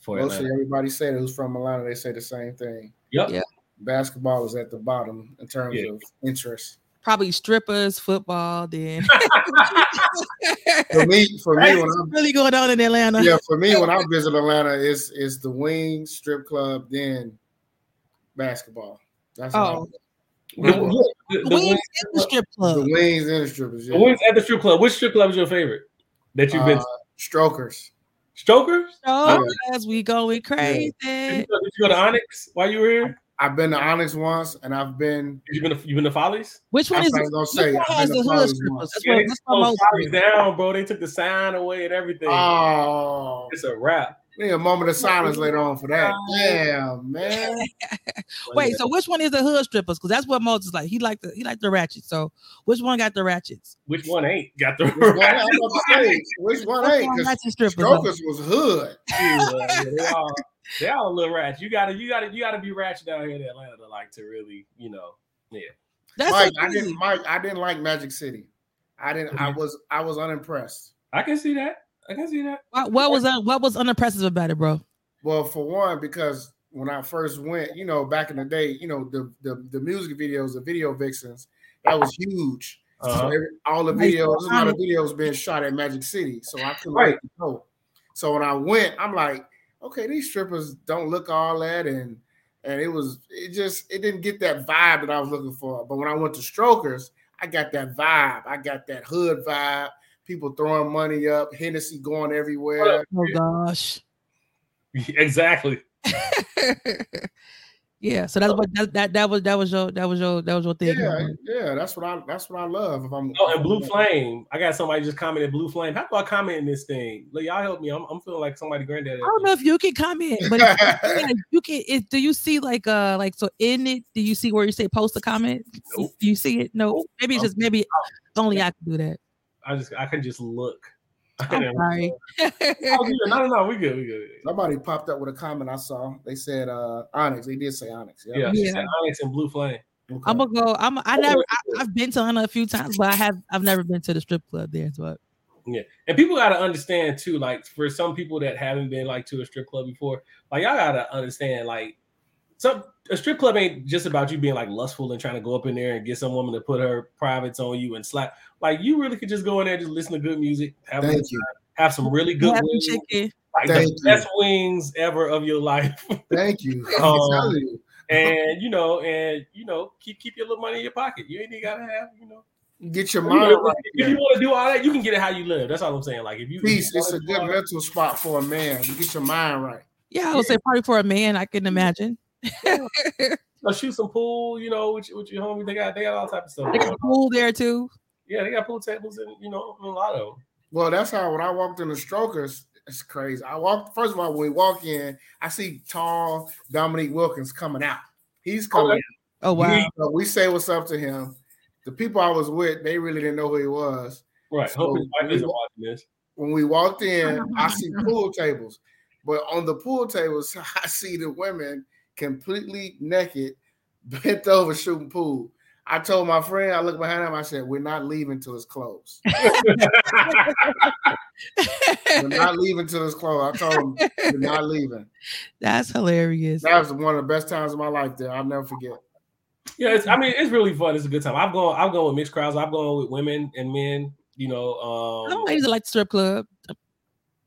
for Mostly Atlanta. everybody said who's from Atlanta, they say the same thing. Yep. Yeah. Basketball is at the bottom in terms Yeah. of interest. Probably strippers, football. Then [laughs] For me, for me, when I'm really going on in Atlanta. yeah, for me when I visit Atlanta, it's it's the wings, strip club, then basketball. That's Oh. The, how- the, the, The the wings wings, in the strip the club. wings and the strippers. the wings at the strip club. Which strip club is your favorite that you've been? Uh, strokers. Strokers? Oh, as we going Did crazy. you, go, did you go to Onyx while you were here? I've been to Onyx once, and I've been. Did you been to, you been to Follies? Which one I is was gonna say, one I've has been the to Follies once. That's Yeah, what, they that's closed what down, bro. They took the sign away and everything. Oh, it's a wrap. we need a moment of silence later on for that. Damn, man. [laughs] Wait, so which one is the hood strippers? Because that's what Moses like. He liked the he liked the ratchets. So which one got the ratchets? which one ain't got the Which one, I'm wrap? about which one ain't? one 'Cause ratchet strippers? though? Strokers was hood. Yeah, they all they all a little ratchet. You gotta you gotta you gotta be ratchet down here in Atlanta to like to really, you know. Yeah. That's Mike, I didn't. Mike, I didn't like Magic City. I didn't. I was. I was unimpressed. I can see that. I can see that. What, what was un, what was unimpressive about it, bro? Well, for one, because when I first went, you know, back in the day, you know, the the, the music videos, the video vixens, that was huge. Uh-huh. every, all the videos, a lot of videos being shot at Magic City. So I couldn't Right. wait to go. So when I went, I'm like, okay, these strippers don't look all that, and and it was it just it didn't get that vibe that I was looking for. But when I went to Strokers, I got that vibe. I got that hood vibe. people throwing money up, Hennessy going everywhere. Oh gosh. [laughs] exactly. [laughs] yeah, so that's what that, that that was that was your that was your that was your thing. Yeah, yeah, that's what I that's what I love. If I'm oh, and Blue Flame, I got somebody just commented Blue Flame. How do I comment in this thing? Look, y'all help me. I'm, I'm feeling like somebody granddad. I don't know if you can comment, but yeah, [laughs] you can. If, do you see like uh like so in it? Do you see where you say post a comment? Nope. Do you see it? No, nope. maybe it's just maybe only I can do that. I just I can just look. [laughs] I'm sorry. oh, no, no, no, we good, we good. Somebody popped up with a comment I saw. They said uh Onyx. They did say Onyx. Yeah, yeah, yeah. Onyx and Blue Flame. Okay. I'm gonna go. I'm. I never. I, [laughs] have been to Atlanta a few times, but I have. I've never been to the strip club there. But yeah, and people got to understand too. Like for some people that haven't been like to a strip club before, like y'all got to understand. Like some a strip club ain't just about you being like lustful and trying to go up in there and get some woman to put her privates on you and slap. Like you really could just go in there, just listen to good music, have, Thank you. have some really good wings, like Thank the you. best wings ever of your life. [laughs] Thank you. um, you. And you know, and you know, keep keep your little money in your pocket. You ain't even gotta have, you know. Get your mind you know, right. If you want to do all that, you can get it how you live. That's all I'm saying. Like if you peace, if you it's a good mental spot for a man. You get your mind right. Yeah, I would say probably for a man, I can imagine. [laughs] Go shoot some pool, you know, with, with your homie. They got they got all type of stuff. They got pool there too. Yeah, they got pool tables and you know a lot of them. Well, that's how when I walked in the strokers, it's crazy. I walked first of all when we walk in, I see tall Dominique Wilkins coming out. He's coming. Oh, oh wow! He, uh, we say what's up to him. The people I was with, they really didn't know who he was. Right. So Hope his wife isn't watching this. When we walked in, I see [laughs] pool tables, but on the pool tables, [laughs] I see the women completely naked, [laughs] bent over shooting pool. I told my friend, I looked behind him, I said, We're not leaving till it's closed. [laughs] we're not leaving till it's closed. I told him, We're not leaving. That's hilarious. That was one of the best times of my life there. I'll never forget. Yeah, it's, I mean, it's really fun. It's a good time. I've gone, I've gone with mixed crowds. I've gone with women and men. You know, um, I know ladies like the strip club.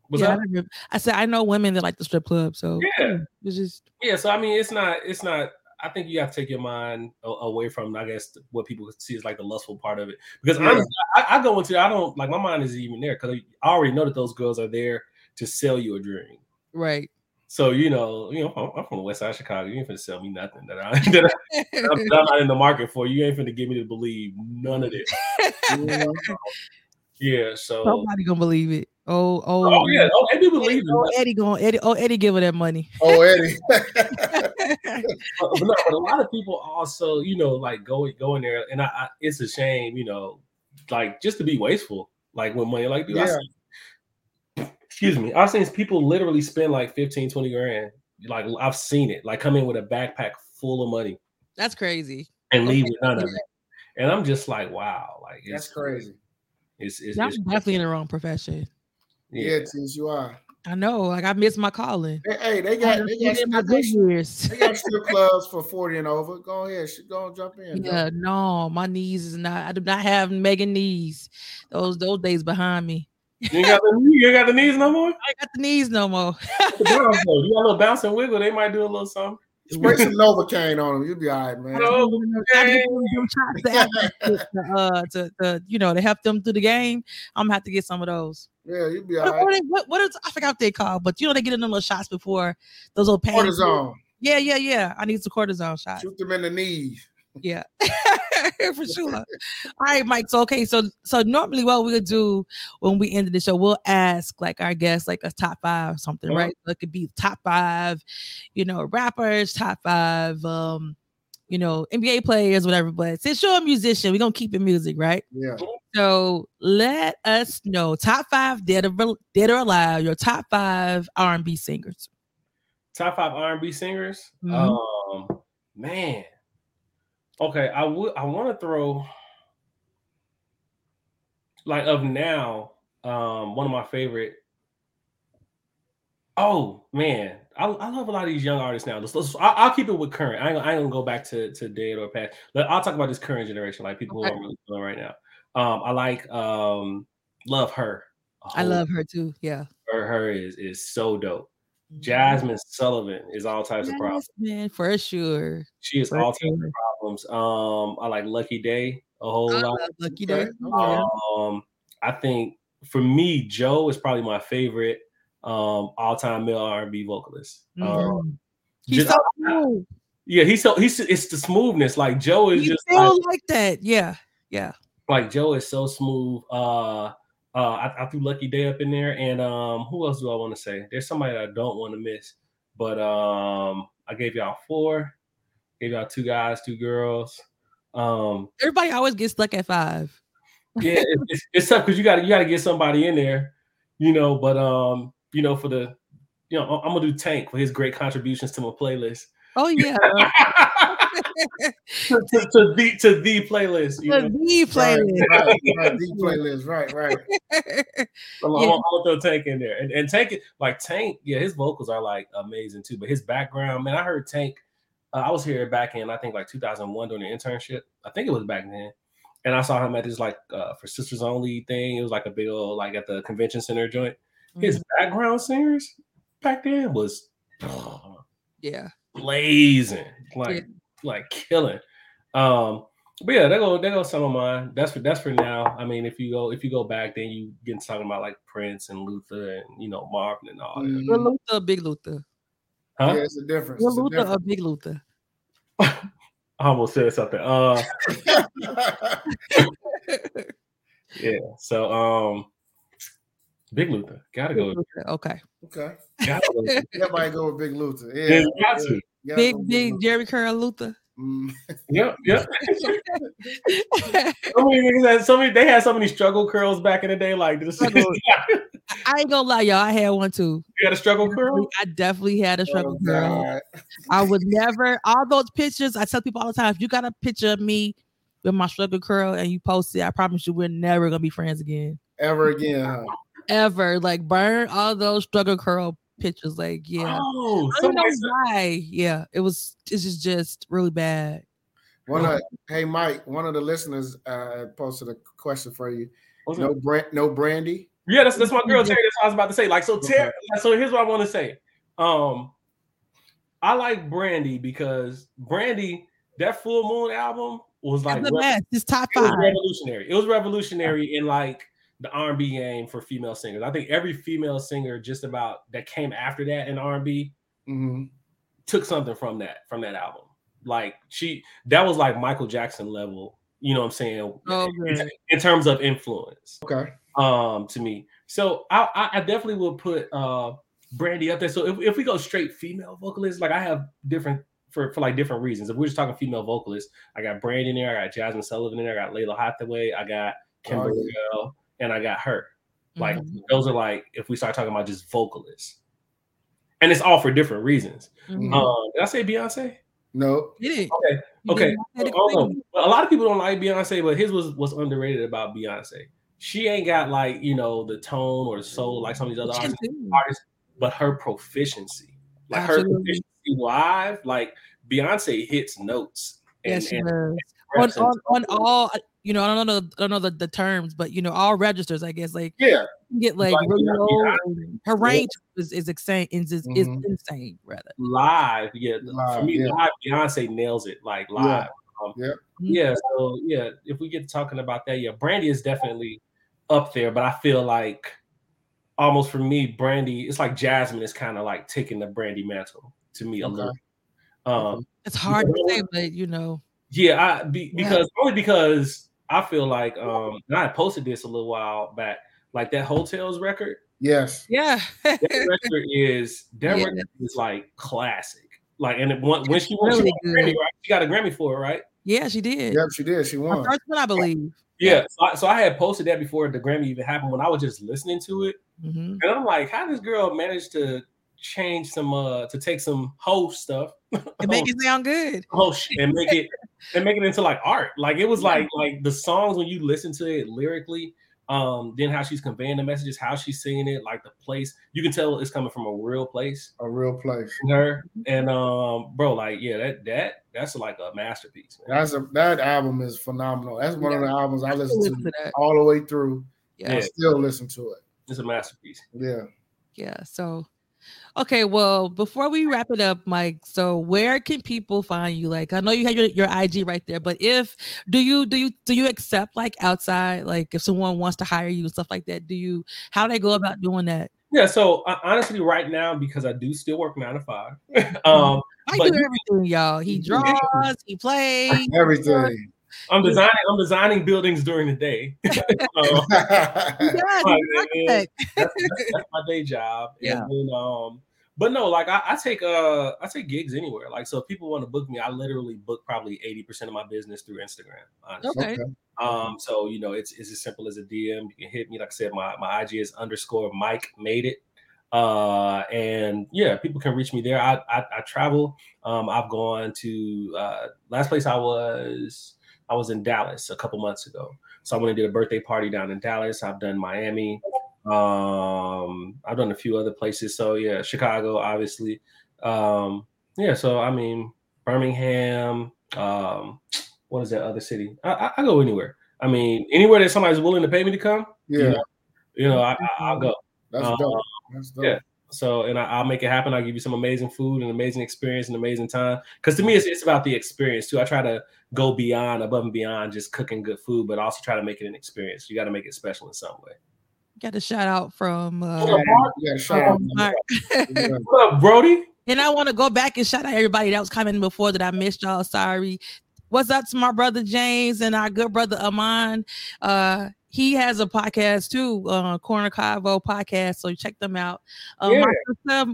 Was yeah, I, I, said I know women that like the strip club, so yeah, it's just yeah. So I mean, it's not, it's not. I think you have to take your mind away from, I guess, what people see as like the lustful part of it. Because yeah. I, I, go into, I don't like my mind is even there because I already know that those girls are there to sell you a dream, right? So you know, you know, I'm, I'm from the West Side of Chicago. You ain't finna sell me nothing that, I, [laughs] that, I, I'm, not in the market for. You ain't finna get me to believe none of this. [laughs] yeah, so nobody gonna believe it. Oh, oh, oh yeah. Oh, Eddie believe Eddie, oh, Eddie going Eddie. Oh, Eddie give her that money. [laughs] Oh, Eddie. [laughs] but, but, no, but a lot of people also, you know, like go go in there, and I, I, it's a shame, you know, like just to be wasteful, like with money, like dude, yeah. Seen, excuse me, I've seen people literally spend like 15, 20 grand. Like I've seen it, like come in with a backpack full of money. That's crazy. And leave with none of it. And I'm just like, wow, like that's crazy. It's, it's, I'm it's definitely in the wrong profession. Yeah, yeah you are. I know, like I missed my calling. Hey, hey they got they got, strip, good years. they got strip [laughs] clubs for 40 and over. Go ahead, go and jump in. Yeah, no, my knees is not. I do not have mega knees. Those those days behind me. You got the you got the knees no more. I got the knees no more. [laughs] you got a little bounce and wiggle. They might do a little something. Spray some Novocaine on them. You'll be all right, man. Novocaine. to, uh, to, to, you know, to help them through the game. I'm gonna have to get some of those. Yeah, you'll be all right. What, what, what is I forgot what they call, but you know they get in them little shots before those little pain. Cortisone. Yeah, yeah, yeah. I need some cortisone shots. Shoot them in the knees. Yeah, [laughs] for sure. All right, Mike. So okay, so so normally what we would do when we ended the show, we'll ask like our guests like a top five or something, uh-huh. right? So it could be top five, you know, rappers, top five, um, you know, NBA players, whatever. But since you're a musician, we're gonna keep it music, right? Yeah. So let us know top five dead or dead or alive, your top five R and B singers. Top five R and B singers. Mm-hmm. Um, man. Okay, I would. I want to throw like of now. Um, one of my favorite. Oh man, I, I love a lot of these young artists now. Let's, I'll, keep it with current. I ain't, I ain't gonna go back to to dead or past. But I'll talk about this current generation, like people okay. who are really feeling right now. Um, I like um, love her. I love her too. Yeah, H.E.R. H.E.R. is is so dope. Jazmine Sullivan is all types Jazmine, of problems. For sure. She is for all sure. types of problems. Um, I like Lucky Daye a whole I lot. Lucky Daye. Oh, um, I think for me, Joe is probably my favorite um all-time male R&B vocalist. Um, Mhm. He's just- so cool. yeah, he's so he's it's the smoothness. Like Joe is You just feel like, like that. Yeah. Yeah. like Joe is so smooth. Uh uh I, I threw Lucky Daye up in there, and um who else do I want to say? There's somebody I don't want to miss, but um I gave y'all four, gave y'all two guys, two girls. Um Everybody always gets stuck at five. yeah, it's, it's tough because you got you got to get somebody in there, you know. But um, you know, for the you know, I'm gonna do Tank for his great contributions to my playlist. Oh yeah. [laughs] to, to, to the to the playlist, you the know. V Right, playlist. right, right, the playlist, right, right. [laughs] I'm, Yeah. I'm, I'm gonna throw Tank in there, and and Tank it- like Tank, yeah, his vocals are like amazing too. But his background, man, I heard Tank. Uh, I was here back in I think like 2001 during the internship. I think it was back then, and I saw him at this like uh, for Sisters Only thing. It was like a big old like at the convention center joint. His background singers back then was yeah. blazing, like Yeah. like killing. Um, but yeah, there go there go some of mine. That's for that's for now. I mean, if you go if you go back, then you get into talking about like Prince and Luther and you know Marvin and all that. Mhm. Little Luther, Big Luther. Huh? Yeah, it's a difference. Little It's a Luther Big Luther. [laughs] I almost said something. Uh, [laughs] [laughs] yeah. So um, Big Luther, gotta go. Big Luther. Okay. okay. Gotta go. [laughs] Everybody go with Big Luther. Yeah, Yeah. got to. yeah, Big, big Luther. Jheri Curl Luther. Mm. Yep, yep. [laughs] so many niggas had so many. They had so many struggle curls back in the day. Like this, [laughs] you I ain't gonna lie, y'all. I had one too. You had a struggle curl. I definitely had a struggle Oh, girl. God. I would never. All those pictures, I tell people all the time. If you got a picture of me with my struggle curl and you post it, I promise you, we're never gonna be friends again, Ever again, huh? Ever. Like burn all those struggle curl pictures. Like yeah, Oh, I don't know why. Yeah, it was. It's just just really bad. One of hey Mike, one of the listeners uh posted a question for you. what's No brand, no brandy. Yeah, that's that's my girl Terry. That's what I was about to say. Like, so Terry. So here's what I want to say. Um, I like Brandy because Brandy, that Full Moon album was like the best. It's top it was five. revolutionary. It was revolutionary in like the R&B game for female singers. I think every female singer just about that came after that in R&B hmm took something from that from that album. Like she, that was like Michael Jackson level. You know what I'm saying? Oh, in, in terms of influence. Okay. um to me. So I, I, definitely will put uh Brandy up there. So if, if we go straight female vocalists, like I have different for, for like different reasons. If we're just talking female vocalists, I got Brandy in there, I got Jazmine Sullivan in there, I got Lalah Hathaway, I got Kimberly Oh, Bell, and I got hurt. Like Mhm. those are like if we start talking about just vocalists. And it's all for different reasons. Mhm. Um, did I say Beyonce? No. Did it? Okay, You okay. did not say the Oh, no. queen. But a lot of people don't like Beyonce, but his was was underrated about Beyonce. She ain't got like you know the tone or the soul like some of these other artists, artists, but her proficiency, like her proficiency live, like Beyonce hits notes. And, Yes, she and does. On, and on, on tone. all, you know, I don't know, I don't know the, the terms, but you know, all registers, I guess, like yeah, get like Like, yeah, yeah. Her range is, is insane. Is, is, is Mhm. insane, rather. live, yeah. for me, yeah. live Beyonce nails it, like live. Um, Yeah. yeah. So yeah, if we get talking about that, yeah, Brandy is definitely up there, but I feel like almost for me, Brandy, it's like Jazmine is kind of like taking the Brandy mantle to me a Okay. little. Um, It's hard to say, but you know, yeah, I be, Yeah. because only because I feel like um, and I posted this a little while back, like that Heaux Tales record. Yes. yeah. That record is that Yeah. record is like classic. Like, and it, when, when she won, she, won Grammy, right? she got a Grammy for it, right? yeah, she did. Yep, she did. She Her won. first one, I believe. Yeah. So I, so I had posted that before the Grammy even happened when I was just listening to it, Mhm. and I'm like, how this girl managed to change some uh to take some whole stuff [laughs] and make it sound good. oh shit and make it and make it into like art like it was like like the songs when you listen to it lyrically um then how she's conveying the messages how she's singing it like the place you can tell it's coming from a real place A real place. her and um bro like yeah that that that's like a masterpiece man. That's a that album is phenomenal. That's one of the albums I listen Listen to to that. all the way through. Yeah. I still listen to it. it's a masterpiece Yeah. Yeah. So Okay, well, before we wrap it up, Mike, so where can people find you? Like, I know you have your, your IG right there, but if do you do you do you accept like outside, like if someone wants to hire you and stuff like that, do you how do they go about doing that? Yeah, so uh, honestly, right now, because I do still work nine to five, [laughs] um, I but do everything, y'all. He [laughs] draws, he plays, Everything. I'm designing. I'm designing buildings during the day. Yeah, he's an Right, architect. that's, that's, that's my day job. Yeah. And then, um, but no, like I, I take uh I take gigs anywhere. Like so, if people want to book me, I literally book probably eighty percent of my business through Instagram. Honestly. Okay. Um, so you know, it's it's as simple as a DM. You can hit me. Like I said, my my IG is underscore Mike made it. Uh, and yeah, people can reach me there. I I, I travel. Um, I've gone to uh, last place I was. I was in Dallas a couple months ago. So I went and did a birthday party down in Dallas. I've done Miami. Um, I've done a few other places. So yeah, Chicago, obviously. Um, yeah, so I mean Birmingham. Um, what is that other city? I, I, I go anywhere. I mean, anywhere that somebody's willing to pay me to come, Yeah, you know, I, I, I'll go. that's Uh, dope. That's dope. yeah. So, and I, I'll make it happen. I'll give you some amazing food and amazing experience and amazing time. Because to me, it's, it's about the experience too. I try to go beyond, above and beyond just cooking good food, but also try to make it an experience. You got to make it special in some way. Got a shout out from uh, Yeah. Yeah, shout out. Mark. [laughs] Yeah. What up, Brody? And I want to go back and shout out everybody that was coming before that I missed y'all. Sorry. What's up to my brother James and our good brother Amon? Uh, he has a podcast too, uh, Corner Cavo podcast. So check them out. Um, my sister,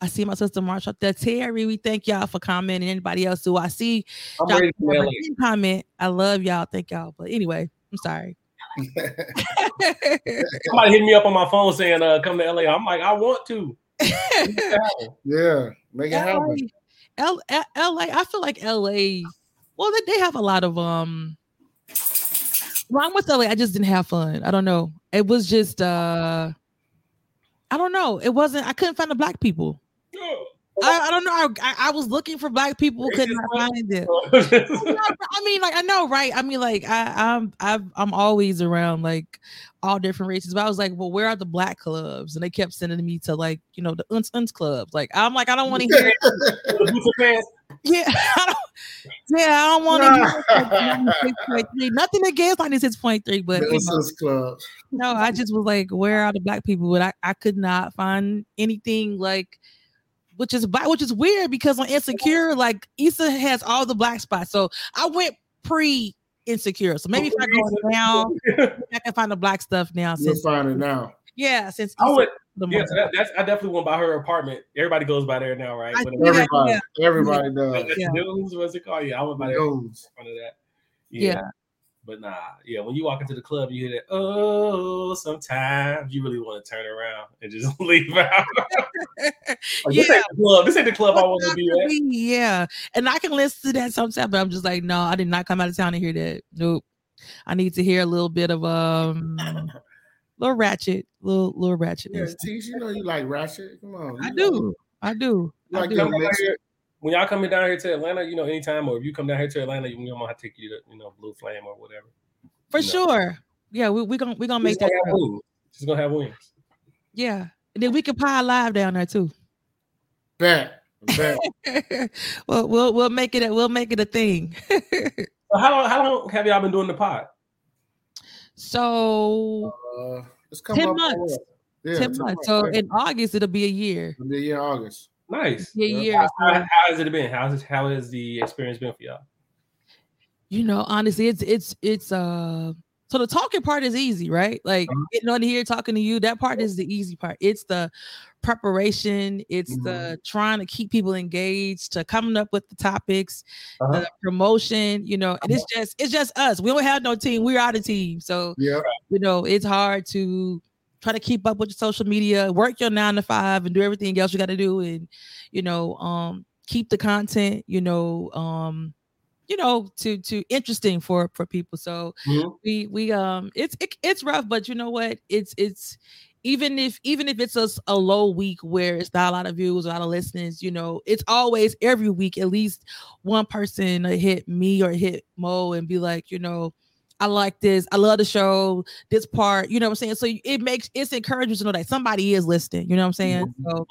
I see my sister March up there. Terry, we thank y'all for commenting. Anybody else who I see I'm y'all ready for never LA. did comment. I love y'all. Thank y'all. But anyway, I'm sorry. [laughs] Somebody hit me up on my phone saying, uh, come to LA. I'm like, I want to. [laughs] yeah, make it happen. LA, L- L- LA, I feel like LA. Well, they, they have a lot of um. When I LA, I just didn't have fun. I don't know. It was just uh, I don't know. It wasn't. I couldn't find the black people. I, I don't know. I, I, I was looking for black people, could not [laughs] find [laughs] them. I mean, like I know, right? I mean, like I, I'm, I've, I'm always around like all different races, but I was like, well, where are the black clubs? And they kept sending me to like, you know, the uns uns clubs. Like I'm like, I don't want to hear. [laughs] Yeah, [laughs] I don't, yeah, I don't want to. Do nothing against ninety six point three, but you know, no, I just was like, where are the black people? But I, I could not find anything like which is black, which is weird because on Insecure, like Issa has all the black spots. So I went pre Insecure. So maybe if I go [laughs] now, I can find the black stuff now. You'll Since find it now. yeah, since I Issa would, the yeah, most- that, that's I definitely went by her apartment. Everybody goes by there now, right? I Everybody, yeah. everybody does. Yeah. dudes, what's it called? Yeah, I went by there in front of that. Yeah. But nah, yeah, when you walk into the club, you hear that, oh, sometimes you really want to turn around and just [laughs] leave out. [laughs] Like, This Yeah. ain't the club. This ain't the club I want to be at. Yeah, and I can listen to that sometimes, but I'm just like, no, I did not come out of town to hear that. Nope. I need to hear a little bit of um, little ratchet, little little ratchet. Yeah, Teach, you know you like Ratchet. Come on. I you do, I do, You I like do. Come down here- When y'all coming down here to Atlanta, you know, anytime, or if you come down here to Atlanta, you know, I'm gonna take you to, you know, Blue Flame or whatever. for No. sure. Yeah, we we gonna we gonna make She's that. gonna have She's gonna have wings. Yeah, and then we can pie live down there too. Bet. Bet. [laughs] well, we'll we'll make it a, we'll make it a thing. [laughs] So how long, how long have y'all been doing the pod? So Uh, it's coming 10 up months. Yeah, ten months. So right. in August it'll be a year. It'll be a year in August. Nice. Yeah, Yeah. year. How, how- how has it been? How's it, how has the experience been for y'all? you know honestly it's it's it's uh so the talking part is easy right like Uh-huh. getting on here talking to you that part is the easy part it's the preparation it's Mm-hmm. the trying to keep people engaged to coming up with the topics Uh-huh. the promotion you know and it's just it's just us we don't have no team we're out of team so Yeah. you know it's hard to try to keep up with your social media work your nine to five and do everything else you got to do and you know um keep the content you know um you know to to interesting for for people so Mhm. we we um it's it, it's rough but you know what it's it's even if even if it's a low week where it's not a lot of views a lot of listeners you know it's always every week at least one person hit me or hit mo and be like you know I like this. I love the show. This part, you know what I'm saying? So it makes it's encouraging to know that somebody is listening. You know what I'm saying? So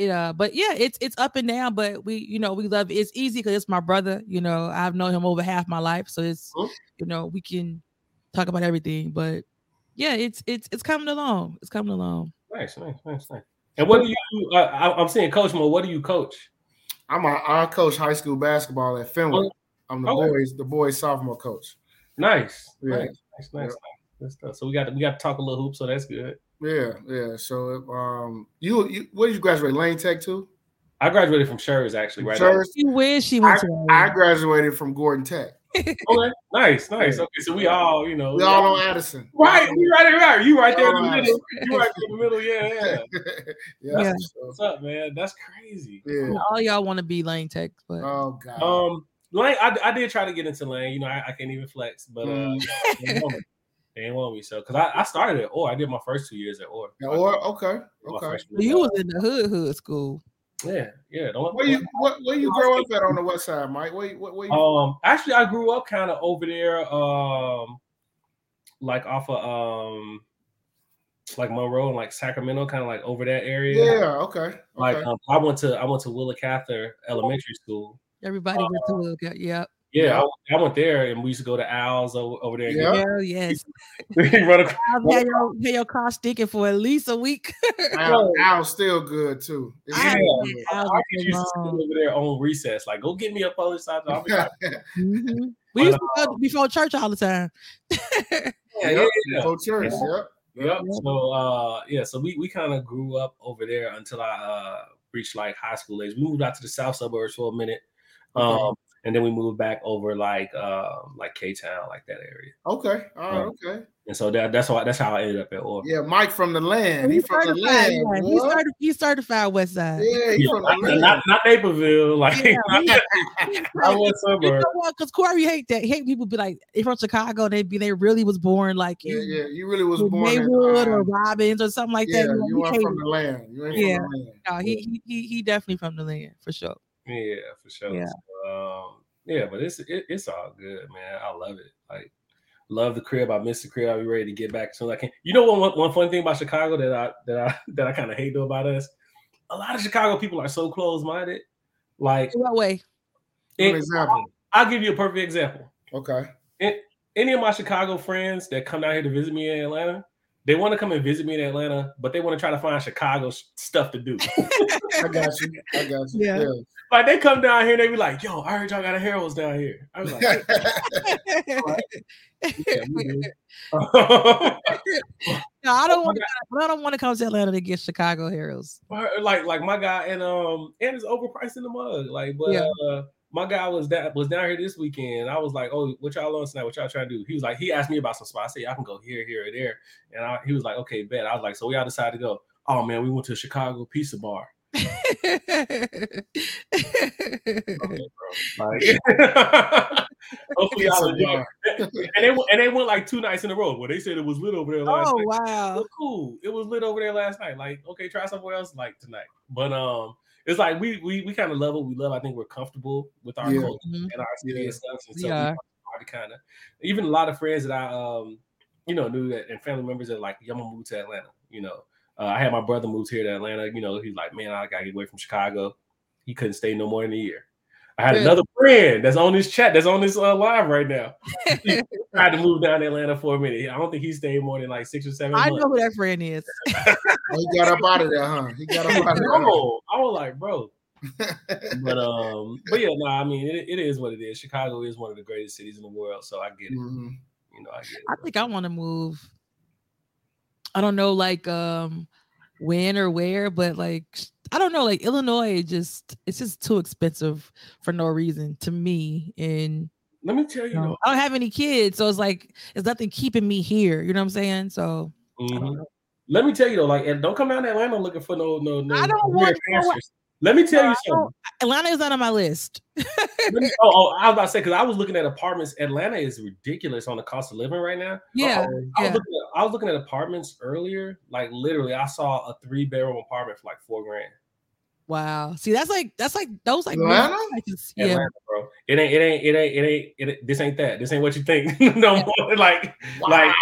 it uh but yeah it's it's up and down but we you know we love it. it's easy because it's my brother you know i've known him over half my life so it's Mhm. you know we can talk about everything but yeah it's it's it's coming along it's coming along Nice, nice, nice, nice. And what do you? Uh, I, I'm saying, Coach Mo. What do you coach? I'm a I coach high school basketball at Fenwick. I'm the Okay. boys the boys sophomore coach. Nice, Yeah. nice, nice, nice. nice. So we got to, we got to talk a little hoop. So that's good. Yeah, yeah. So um, you you where did you graduate? Lane Tech too? I graduated from Schurz actually. Right. Church. she wish she went to I graduated from Gordon Tech. [laughs] Okay. Nice, nice. Okay, so we all, you know, We all know Addison. Right, you right, right. You right there in the middle. You right there in the middle. Yeah, yeah. [laughs] yeah. Yeah. What's up, man? That's crazy. yeah. all y'all want to be lane tech but Oh God. Um, Lane, I, I did try to get into Lane. You know, I, I can't even flex, but uh, Mm. They didn't want me. They didn't want me. So, because I, I started at Orr, I did my first two years at Orr. Yeah, or okay, okay. you year. was in the hood hood school Yeah, yeah. Don't, Where you what, where you grow up at on the west side, Mike? Where, you- where, where you Um, actually, I grew up kind of over there, um, like off of um, like Monroe and like Sacramento, kind of like over that area. Yeah, okay. Like okay. um, I went to I went to Willa Cather Elementary School. everybody went to Willa yeah Yeah, Yeah. I, I went there, and we used to go to Al's over, over there. Yeah. Hell yes [laughs] run across. [laughs] I've had your, had your car stinking for at least a week [laughs] Al, Al's still good too. It's I still good. had Al's I used to sit over there on recess, like go get me a polish side. I'll be like, Mhm. We used to go before church all the time. yeah, Yep. yeah, yeah. Go church. Yep. Yep. So uh yeah, so we, we kind of grew up over there until I uh reached like high school age. We moved out to the south suburbs for a minute. Um Okay. And then we moved back over like um like K Town, like that area. Okay. All right. Okay. And so that, that's why that's how I ended up at Orr. Yeah, Mike from the land. He He's from the certified, land. yeah. boy. He's, certi- he's certified West Side. Yeah, he Yeah, from the not, land. not, not Naperville, like Yeah, not, [laughs] he- [laughs] not West You Suburb. know what? Because Corey hate that. He hate people be like, they from Chicago. They be they really was born like yeah, in yeah. You really was with born in Maywood or um, Robbins or something like yeah, that. You know, you he are from the land. You ain't Yeah. from the land. No, he, he he he definitely from the land for sure. Yeah, for sure. Yeah. So, um, yeah, but it's it, it's all good, man. I love it. Like, love the crib. I miss the crib. I'll be ready to get back as soon as I can. You know what? One, one fun thing about Chicago that I that I [laughs] that I kind of hate though about us. A lot of Chicago people are so close minded. Like, What way? Give it- example. I'll give you a perfect example. Okay. Any of my Chicago friends that come down here to visit me in Atlanta, they want to come and visit me in Atlanta, but they want to try to find Chicago stuff to do. [laughs] I got you. I got you. Yeah. like they come down here and they be like, "Yo, I heard y'all got a Harold's down here." I was like, Yeah. [laughs] [laughs] "Yeah, we do." No, I don't want to. I don't want to come to Atlanta to get Chicago Heroes. Like like my guy and um and it's overpriced in the mug. Like, but Yeah. uh my guy was that was down here this weekend. I was like, oh, what y'all on tonight? What y'all trying to do? He was like, he asked me about some spots. I said, I can go here, here, or there. And I, he was like, okay, bet. I was like, so we all decided to go. Oh man, we went to a Chicago Pizza Bar. [laughs] Okay. Like, [laughs] hopefully y'all enjoy. and they went- and they went like two nights in a row. Where they said it was lit over there last oh night. wow! Oh, cool. It was lit over there last night. Like, okay, try somewhere else like tonight. But um, it's like we we we kind of love what we love. I think we're comfortable with our Yeah. culture Mhm. and our city Yeah. and stuff. And We so we are. to kind of even a lot of friends that I um you know knew that and family members that like yeah, I'm gonna move to Atlanta. You know, uh, I had my brother move here to Atlanta. You know, he's like, man, I gotta get away from Chicago. He couldn't stay no more than a year. I had Really? another friend that's on this chat that's on this uh, live right now. He [laughs] tried to move down to Atlanta for a minute. I don't think he stayed more than like six or seven I months. know who that friend is. [laughs] Oh, he got up out of there, huh? He got up out of there. No, I was like, bro. But um, but yeah, no, I mean, it, it is what it is. Chicago is one of the greatest cities in the world, so I get it. Mhm. You know, I get it. I think I want to move. I don't know, like um, when or where, but like I don't know, like Illinois. Just it's just too expensive for no reason to me, and Let me tell you, you know. I don't have any kids, so it's like it's nothing keeping me here. You know what I'm saying? So Mhm. Let me tell you though, like, and don't come down to Atlanta looking for no, no, no. I don't want to know what- pastures. Let me tell No, you something. Atlanta is not on my list. Me- [laughs] oh, oh, I was about to say because I was looking at apartments. Atlanta is ridiculous on the cost of living right now. Yeah, Uh-oh. I was, yeah. looking at, I was looking at apartments earlier. Like literally, I saw a three bedroom apartment for like four grand. Wow. See, that's like that's like those like Atlanta? prices. Yeah. Atlanta, bro. It ain't. It ain't. It ain't. It ain't. It, ain't- this ain't that. This ain't what you think. [laughs] no more. Like Like,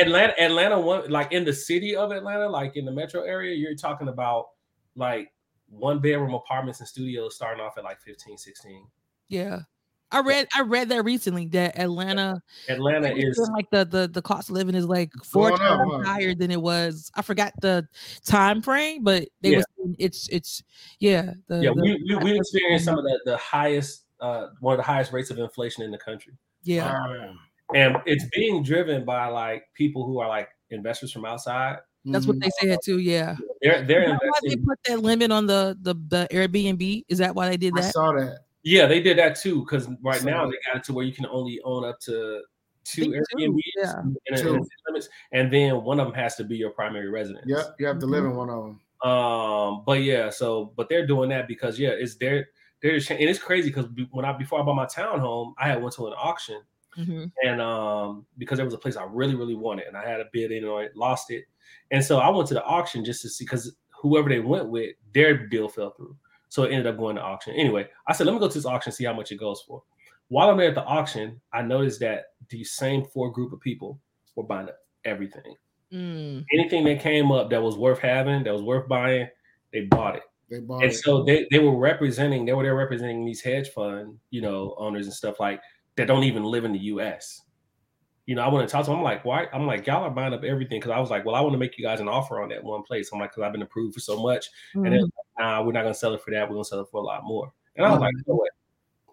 Atlanta. Atlanta. One like in the city of Atlanta, like in the metro area, you're talking about like one bedroom apartments and studios starting off at like 15, 16. Yeah. I read I read that recently that Atlanta Atlanta is like the the the cost of living is like four Going up, times huh? higher than it was. I forgot the time frame, but they Yeah. was it's it's yeah the, yeah, the- we, we we experienced some of the, the highest uh one of the highest rates of inflation in the country. yeah Wow. And it's being driven by like people who are like investors from outside. that's what Mhm. they said too. Yeah, They're they're Is that why they put that limit on the the the Airbnb? Is that why they did I that? saw that. Yeah, they did that too because right So- now they got it to where you can only own up to two Airbnbs yeah. and, and Two. it's limits, and then one of them has to be your primary residence. Yep, you have to live in one of them. Um, but yeah, so but they're doing that because yeah, it's their they're and it's crazy because when I before I bought my townhome, I had went to an auction Mhm. and um because there was a place I really really wanted and I had a bid in on it, lost it, and so I went to the auction just to see because whoever they went with, their deal fell through, so it ended up going to auction. Anyway, I said let me go to this auction see how much it goes for. While I'm there at the auction, I noticed that the same four group of people were buying everything. Mm. Anything that came up that was worth having, that was worth buying, they bought it. They bought And it. so they, they were representing, they were there representing these hedge fund, you know, owners and stuff like that don't even live in the US. You know, I want to talk to them. I'm like, why? I'm like, y'all are buying up everything. Cause I was like, well, I want to make you guys an offer on that one place. I'm like, cause I've been approved for so much. And Mhm. then nah, we're not gonna sell it for that. We're gonna sell it for a lot more. And I was Mhm. like, no way.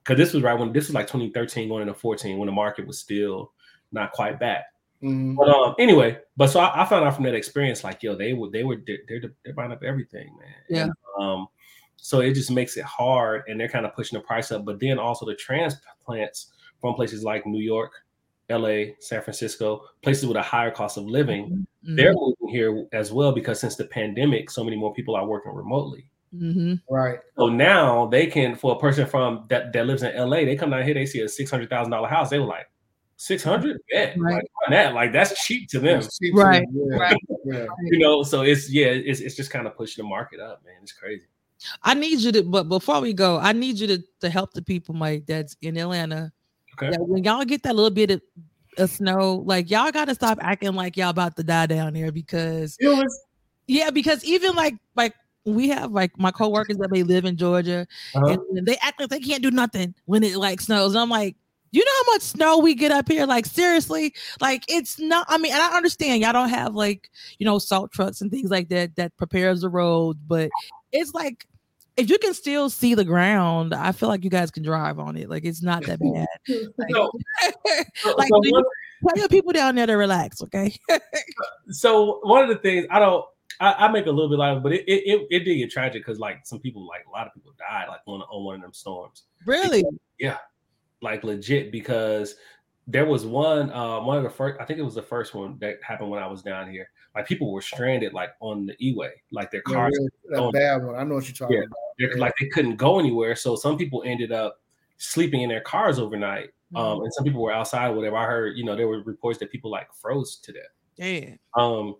Cause this was right when this was like 2013 going into 14 when the market was still not quite back. Mhm. But um, anyway, but so I, I found out from that experience, like yo, they were they were they're they're, they're buying up everything, man. Yeah. And, um, so it just makes it hard, and they're kind of pushing the price up. But then also the transplants from places like New York, L.A., San Francisco, places with a higher cost of living, Mhm. they're moving here as well because since the pandemic, so many more people are working remotely. Mhm. Right. So now they can, for a person from that that lives in LA, they come down here, they see a six hundred thousand dollar house, they were like, six hundred, yeah, Right. like that, like that's cheap to them, cheap Right, too. Yeah. right. [laughs] Yeah. you know. So it's yeah, it's it's just kind of pushing the market up, man. It's crazy. I need you to, but before we go, I need you to to help the people, Mike, that's in Atlanta. Okay. When y'all get that little bit of, of snow, like y'all got to stop acting like y'all about to die down there because was- yeah, because even like like we have like my coworkers that they live in Georgia Uh-huh. and they act like they can't do nothing when it like snows. And I'm like, you know how much snow we get up here? Like seriously, like it's not. I mean, and I understand y'all don't have like you know salt trucks and things like that that prepares the road, but it's like if you can still see the ground, I feel like you guys can drive on it. Like it's not that [laughs] bad. Like, So, [laughs] so, like so do you- one, tell your people down there to relax, okay? [laughs] so one of the things I don't, I, I make a little bit light, of, but it it, it, it did get tragic because like some people, like a lot of people died like on on one of them storms. really? Yeah. Like legit because there was one uh one of the first i think it was the first one that happened when i was down here like people were stranded like on the e-way like their yeah, cars really, that Oh. bad one. I know what you're talking Yeah. about. they're, like they couldn't go anywhere so some people ended up sleeping in their cars overnight um and some people were outside whatever i heard you know there were reports that people like froze to death yeah. um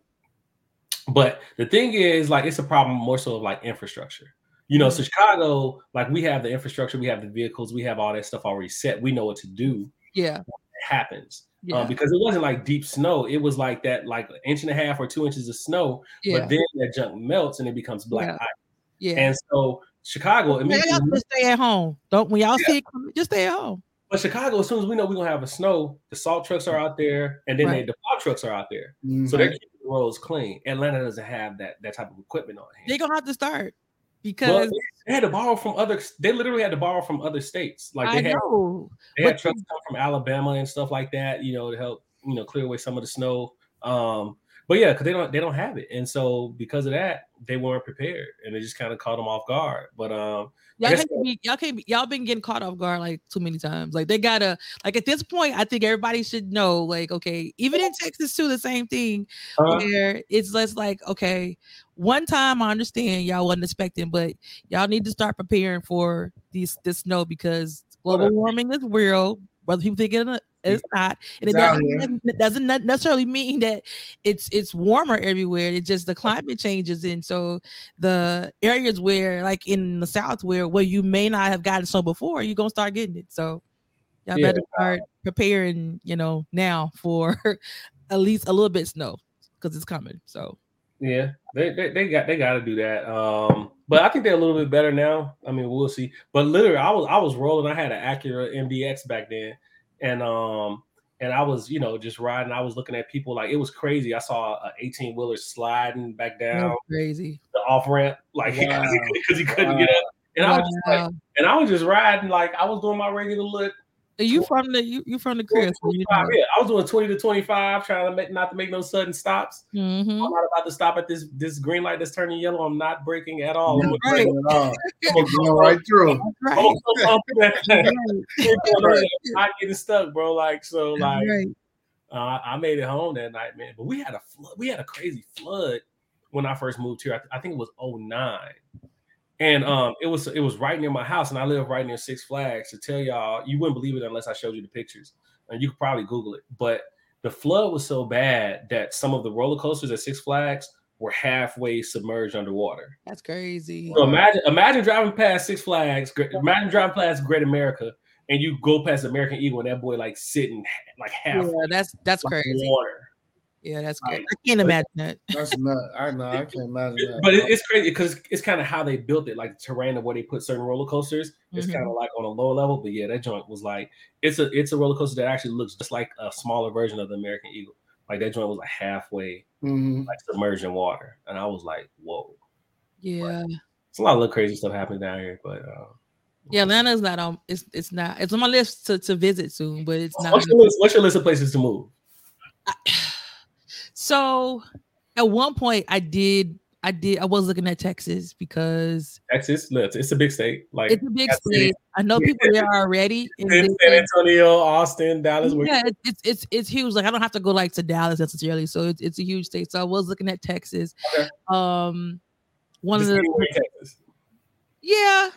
but the thing is like it's a problem more so of like infrastructure you know so chicago like we have the infrastructure we have the vehicles we have all that stuff already set we know what to do Yeah. it happens Yeah. um, because it wasn't like deep snow. It was like that, like an inch and a half or two inches of snow. yeah. But then that junk melts and it becomes black Yeah. ice. yeah. And so Chicago, y'all immediately, just stay at home. Don't when y'all Yeah. see it just stay at home. but Chicago, as soon as we know we're gonna have a snow, the salt trucks are out there, and then Right. the plow trucks are out there, Mhm. so they're keeping the roads clean. Atlanta doesn't have that that type of equipment on hand. They're gonna have to start because Well, they had to borrow from other. They literally had to borrow from other states. Like I they had, know. they had trucks come from Alabama and stuff like that. You know, to help you know clear away some of the snow. Um, but yeah, because they don't they don't have it, and so because of that, they weren't prepared, and it just kind of caught them off guard. But um, Y'all can't be, y'all can't be, y'all been getting caught off guard like too many times. Like they gotta like at this point, I think everybody should know. Like, okay, even in Texas too, the same thing uh, where it's less like, okay, one time I understand y'all wasn't expecting, but y'all need to start preparing for these this snow because global warming is real. Whether people think it, it's not, and it It's out doesn't, it doesn't necessarily mean that it's it's warmer everywhere. It's just the climate changes, and so the areas where, like in the south, where where you may not have gotten snow before, you're gonna start getting it. So y'all Yeah. better start preparing, you know, now for [laughs] at least a little bit snow because it's coming. So Yeah, they, they they got they got to do that. Um, but I think they're a little bit better now. I mean, we'll see. But literally, I was I was rolling. I had an Acura MDX back then, and um, and I was you know just riding. I was looking at people like it was crazy. I saw an 18 wheeler sliding back down That's crazy. the off ramp, like because [laughs] Wow. he, couldn't Wow. get up. And I was just like, and I was just riding like I was doing my regular look. You from the you you from the crib? You 25, yeah, I was doing 20 to 25, trying to make not to make no sudden stops. Mhm. I'm not about to stop at this this green light that's turning yellow. I'm not breaking at all. I'm Right. Breaking it off. Going right through. Right. [laughs] I'm so. Right. [laughs] not getting stuck, bro. Like so, like right. uh, I made it home that night, man. But we had a flood. We had a crazy flood when I first moved here. I, th- I think it was 09. And um, it was it was right near my house, and I live right near Six Flags. To tell y'all, you wouldn't believe it unless I showed you the pictures, and you could probably Google it. But the flood was so bad that some of the roller coasters at Six Flags were halfway submerged underwater. That's crazy. So imagine imagine driving past Six Flags, imagine driving past Great America, and you go past American Eagle, and that boy like sitting like half Yeah, that's that's crazy. water. Yeah, that's crazy. I can't imagine that. [laughs] That's not. I know. I can't imagine that. But it, it's crazy because it's kind of how they built it, like the terrain of where they put certain roller coasters. It's Mhm. kind of like on a lower level, but yeah, that joint was like it's a it's a roller coaster that actually looks just like a smaller version of the American Eagle. Like that joint was like halfway Mhm. like submerged in water, and I was like, whoa. Yeah. It's a lot of little crazy stuff happening down here, but uh, Yeah, Atlanta's not on it's it's not it's on my list to, to visit soon, but it's not what's your, list, what's your list of places to move? So at one point I did I did I was looking at Texas because Texas, look, it's a big state. Like it's a big it. state. I know people there already. [laughs] San Antonio, Austin, Dallas. yeah, it- it's it's it's huge. Like I don't have to go like to Dallas necessarily, so it's it's a huge state. So I was looking at Texas. Okay. Um, one Just of the Texas. yeah,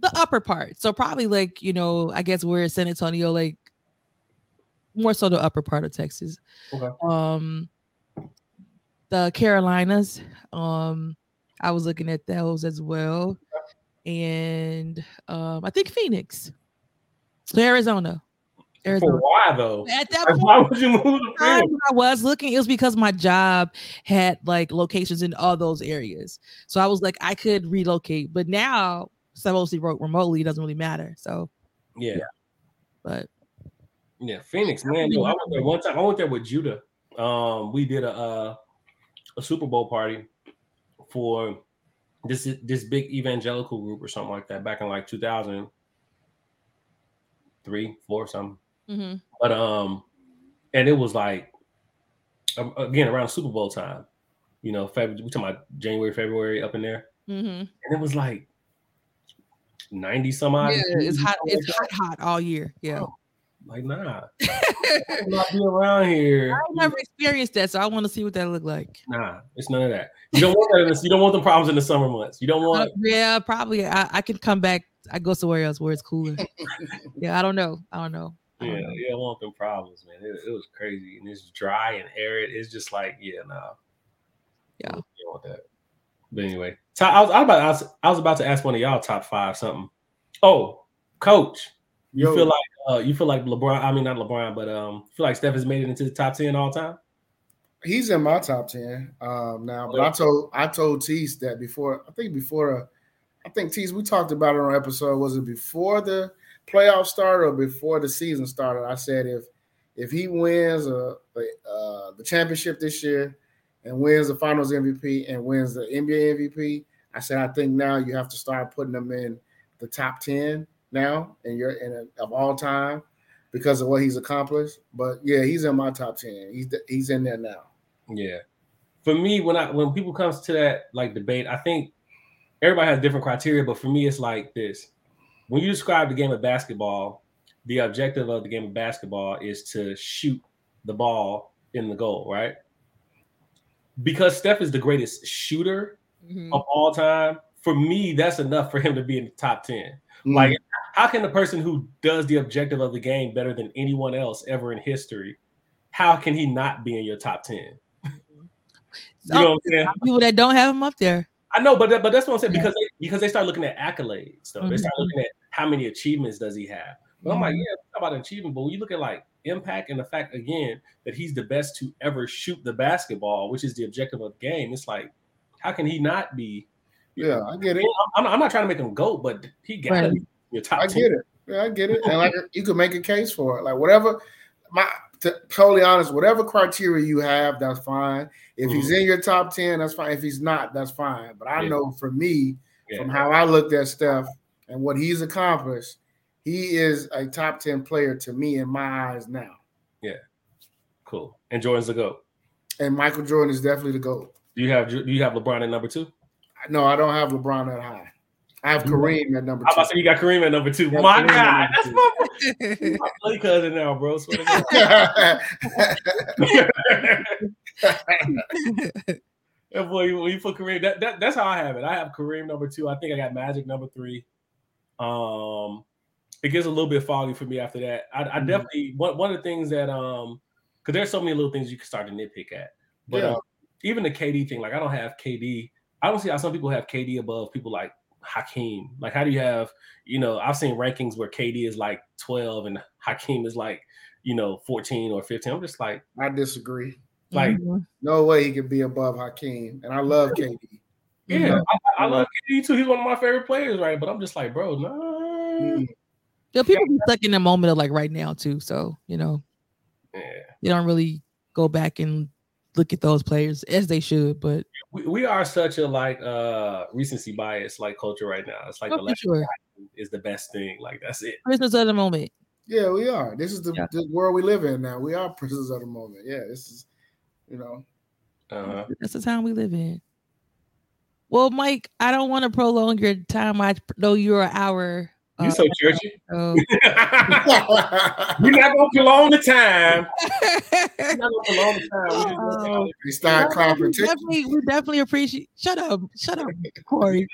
the upper part. So probably like you know, I guess we're in San Antonio, like more so the upper part of Texas. Okay. Um, the Carolinas. Um, I was looking at those as well, and um, I think Phoenix, so Arizona. For Arizona. why though? At that Like, point, why would you move to Phoenix? I was looking, it was because my job had like locations in all those areas. So I was like, I could relocate. But now, so I mostly wrote remotely, it doesn't really matter. So, Yeah, but yeah, Phoenix, man. Yo, I went there one time. I went there with Judah. Um, we did a uh, a Super Bowl party for this this big evangelical group or something like that back in like 2003, four something. mhm. But um, and it was like again around Super Bowl time. You know, February. We talking about January, February up in there, mm-hmm. and it was like ninety some odd. yeah, it's hot. It's hot, hot all year. Yeah. Like, nah, [laughs] I I'm not be around here. I never experienced that, so I want to see what that look like. Nah, it's none of that. You don't want that. In the, you don't want the problems in the summer months. You don't Uh, want. yeah, probably. I, I can come back. I go somewhere else where it's cooler. [laughs] yeah, I don't know. I don't know. I Yeah, don't know. you don't want them problems, man. It, it was crazy, and it's dry and arid. It's just like, yeah, nah. Yeah. you don't want that. But anyway, I was, I was about to ask, I was about to ask one of y'all top five something. Oh, coach, you Yo, feel like uh, you feel like LeBron? I mean, not LeBron, but um, feel like Steph has made it into the top ten all time. he's in my top ten um, now. But I told I told Tease that before. I think before. Uh, I think Tease we talked about it on episode. Was it before the playoff started or before the season started? I said if if he wins uh, the uh, the championship this year and wins the Finals MVP and wins the NBA MVP, I said I think now you have to start putting them in the top ten now and you're in a, of all time because of what he's accomplished. But yeah, he's in my top ten. He's he's in there now. Yeah. For me, when I when people comes to that like debate, I think everybody has different criteria, but for me, it's like this. When you describe the game of basketball, the objective of the game of basketball is to shoot the ball in the goal, right? Because Steph is the greatest shooter Mhm. of all time, for me, that's enough for him to be in the top 10. Mm. Like, how can the person who does the objective of the game better than anyone else ever in history, how can he not be in your top 10? You know what I'm saying? People that don't have him up there. I know, but that, but that's what I'm saying because they, because they start looking at accolades, though. They start Mhm. looking at how many achievements does he have. But I'm like, Mhm. yeah, talk about achievement, but when you look at like impact and the fact again that he's the best to ever shoot the basketball, which is the objective of the game. It's like, how can he not be? Yeah, I get it. I'm, I'm not trying to make him go, but he got to Right. be your top. I 10. get it. Yeah, I get it. And like you could make a case for it. Like whatever my to totally honest, whatever criteria you have, that's fine. If he's mm-hmm. in your top 10, that's fine. If he's not, that's fine. But I Yeah. know for me, Yeah. from how I looked at Steph and what he's accomplished, he is a top 10 player to me in my eyes now. Yeah. Cool. And Jordan's the goat. And Michael Jordan is definitely the GOAT. Do you have do you have LeBron at number two? No, I don't have LeBron that high. I have Kareem at number I'm about to two. say you got Kareem at number two. My Kareem God, that's number my, my play cousin now, bro. Swear to God. [laughs] Yeah, boy, when you put Kareem, that, that that's how I have it. I have Kareem number two. I think I got Magic number three. Um, it gets a little bit foggy for me after that. I, I Mhm. definitely one one of the things that um, because there's so many little things you can start to nitpick at. But Yeah. um, even the KD thing, like I don't have KD. I don't see how some people have KD above people like Hakeem. Like, how do you have, you know, I've seen rankings where KD is like 12 and Hakeem is like, you know, 14 or 15. I'm just like, I disagree. like, Mhm. No way he could be above Hakeem. And I love KD. yeah. I, I love KD too. He's one of my favorite players, right? But I'm just like, bro, no. Mm. Yeah, people be stuck in the moment of like right now too. So you know, Yeah. you don't really go back and look at those players as they should. But We, we are such a like uh recency bias like culture right now. It's like oh, the last sure, [laughs] is the best thing. Like that's it. Christmas of the moment. Yeah, we are. This is the, Yeah. the world we live in now. We are prisoners of the moment. Yeah, this is, you know. Uh-huh. That's the time we live in. Well, Mike, I don't want to prolong your time. I know you're an hour. You uh, so churchy. [laughs] so- We're not gonna prolong the time. We're not gonna prolong the time. We just gonna Oh. they start we definitely, we definitely appreciate. Shut up, shut up, [laughs] Corey.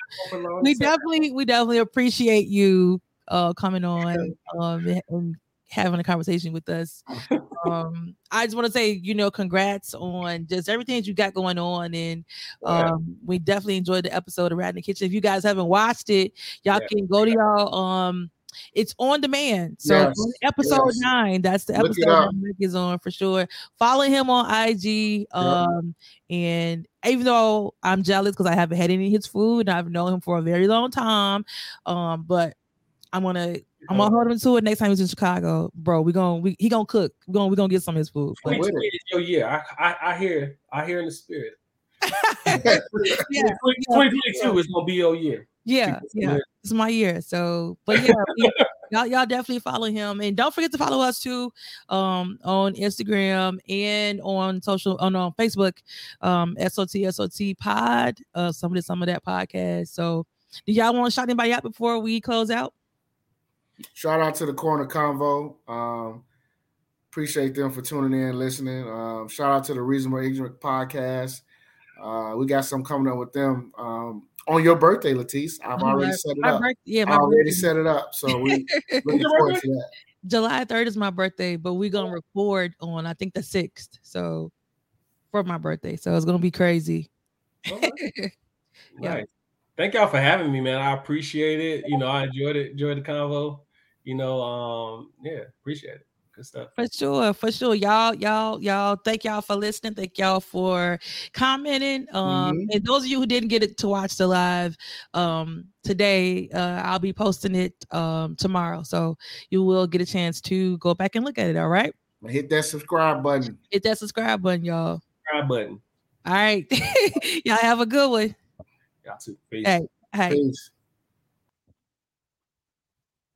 We definitely, we definitely appreciate you uh coming on um and having a conversation with us. Um, I just want to say, you know, congrats on just everything that you got going on, and [laughs] Yeah. um, we definitely enjoyed the episode of Rat in the Kitchen. If you guys haven't watched it, y'all Yeah. can go to y'all. Um, it's on demand. So Yes, on episode yes. nine, that's the episode. Mike is on for sure. Follow him on IG. Um, and even though I'm jealous because I haven't had any of his food, and I've known him for a very long time. Um, but I'm gonna I'm gonna hold him to it next time he's in Chicago, bro. We gonna we he gonna cook. We gonna we gonna get some of his food. But- 2020 is your year. I, I I hear I hear in the spirit. [laughs] yeah, 2022 is gonna be your year. yeah, yeah. It's my year. So, but yeah, we- [laughs] y'all y'all definitely follow him, and don't forget to follow us too, um, on Instagram and on social on, on Facebook, um, SOT SOT Pod, uh, some of this some of that podcast. So, do y'all want to shout anybody out before we close out? Shout out to the Corner Convo. Um, appreciate them for tuning in, listening. Um, shout out to the Reasonable Ignorant podcast. Uh, we got some coming up with them um, on your birthday, Latisse. I've Oh, already my- set it My up. birth- yeah, I already birthday- set it up. So we [laughs] looking forward to that. July 3rd is my birthday, but we're gonna record on I think the 6th. So for my birthday. So it's gonna be crazy. Okay. [laughs] Yeah. Nice. Thank y'all for having me, man. I appreciate it. You know, I enjoyed it, enjoyed the convo. You know, um, yeah, appreciate it. Good stuff. For sure, for sure. Y'all, y'all, y'all, thank y'all for listening. Thank y'all for commenting. Um, Mhm. and those of you who didn't get it to watch the live um today, uh, I'll be posting it um tomorrow. So you will get a chance to go back and look at it. All right. Hit that subscribe button. Hit that subscribe button, y'all. Subscribe button. All right. [laughs] y'all have a good one. Y'all too. Peace. Hey, hey. Peace.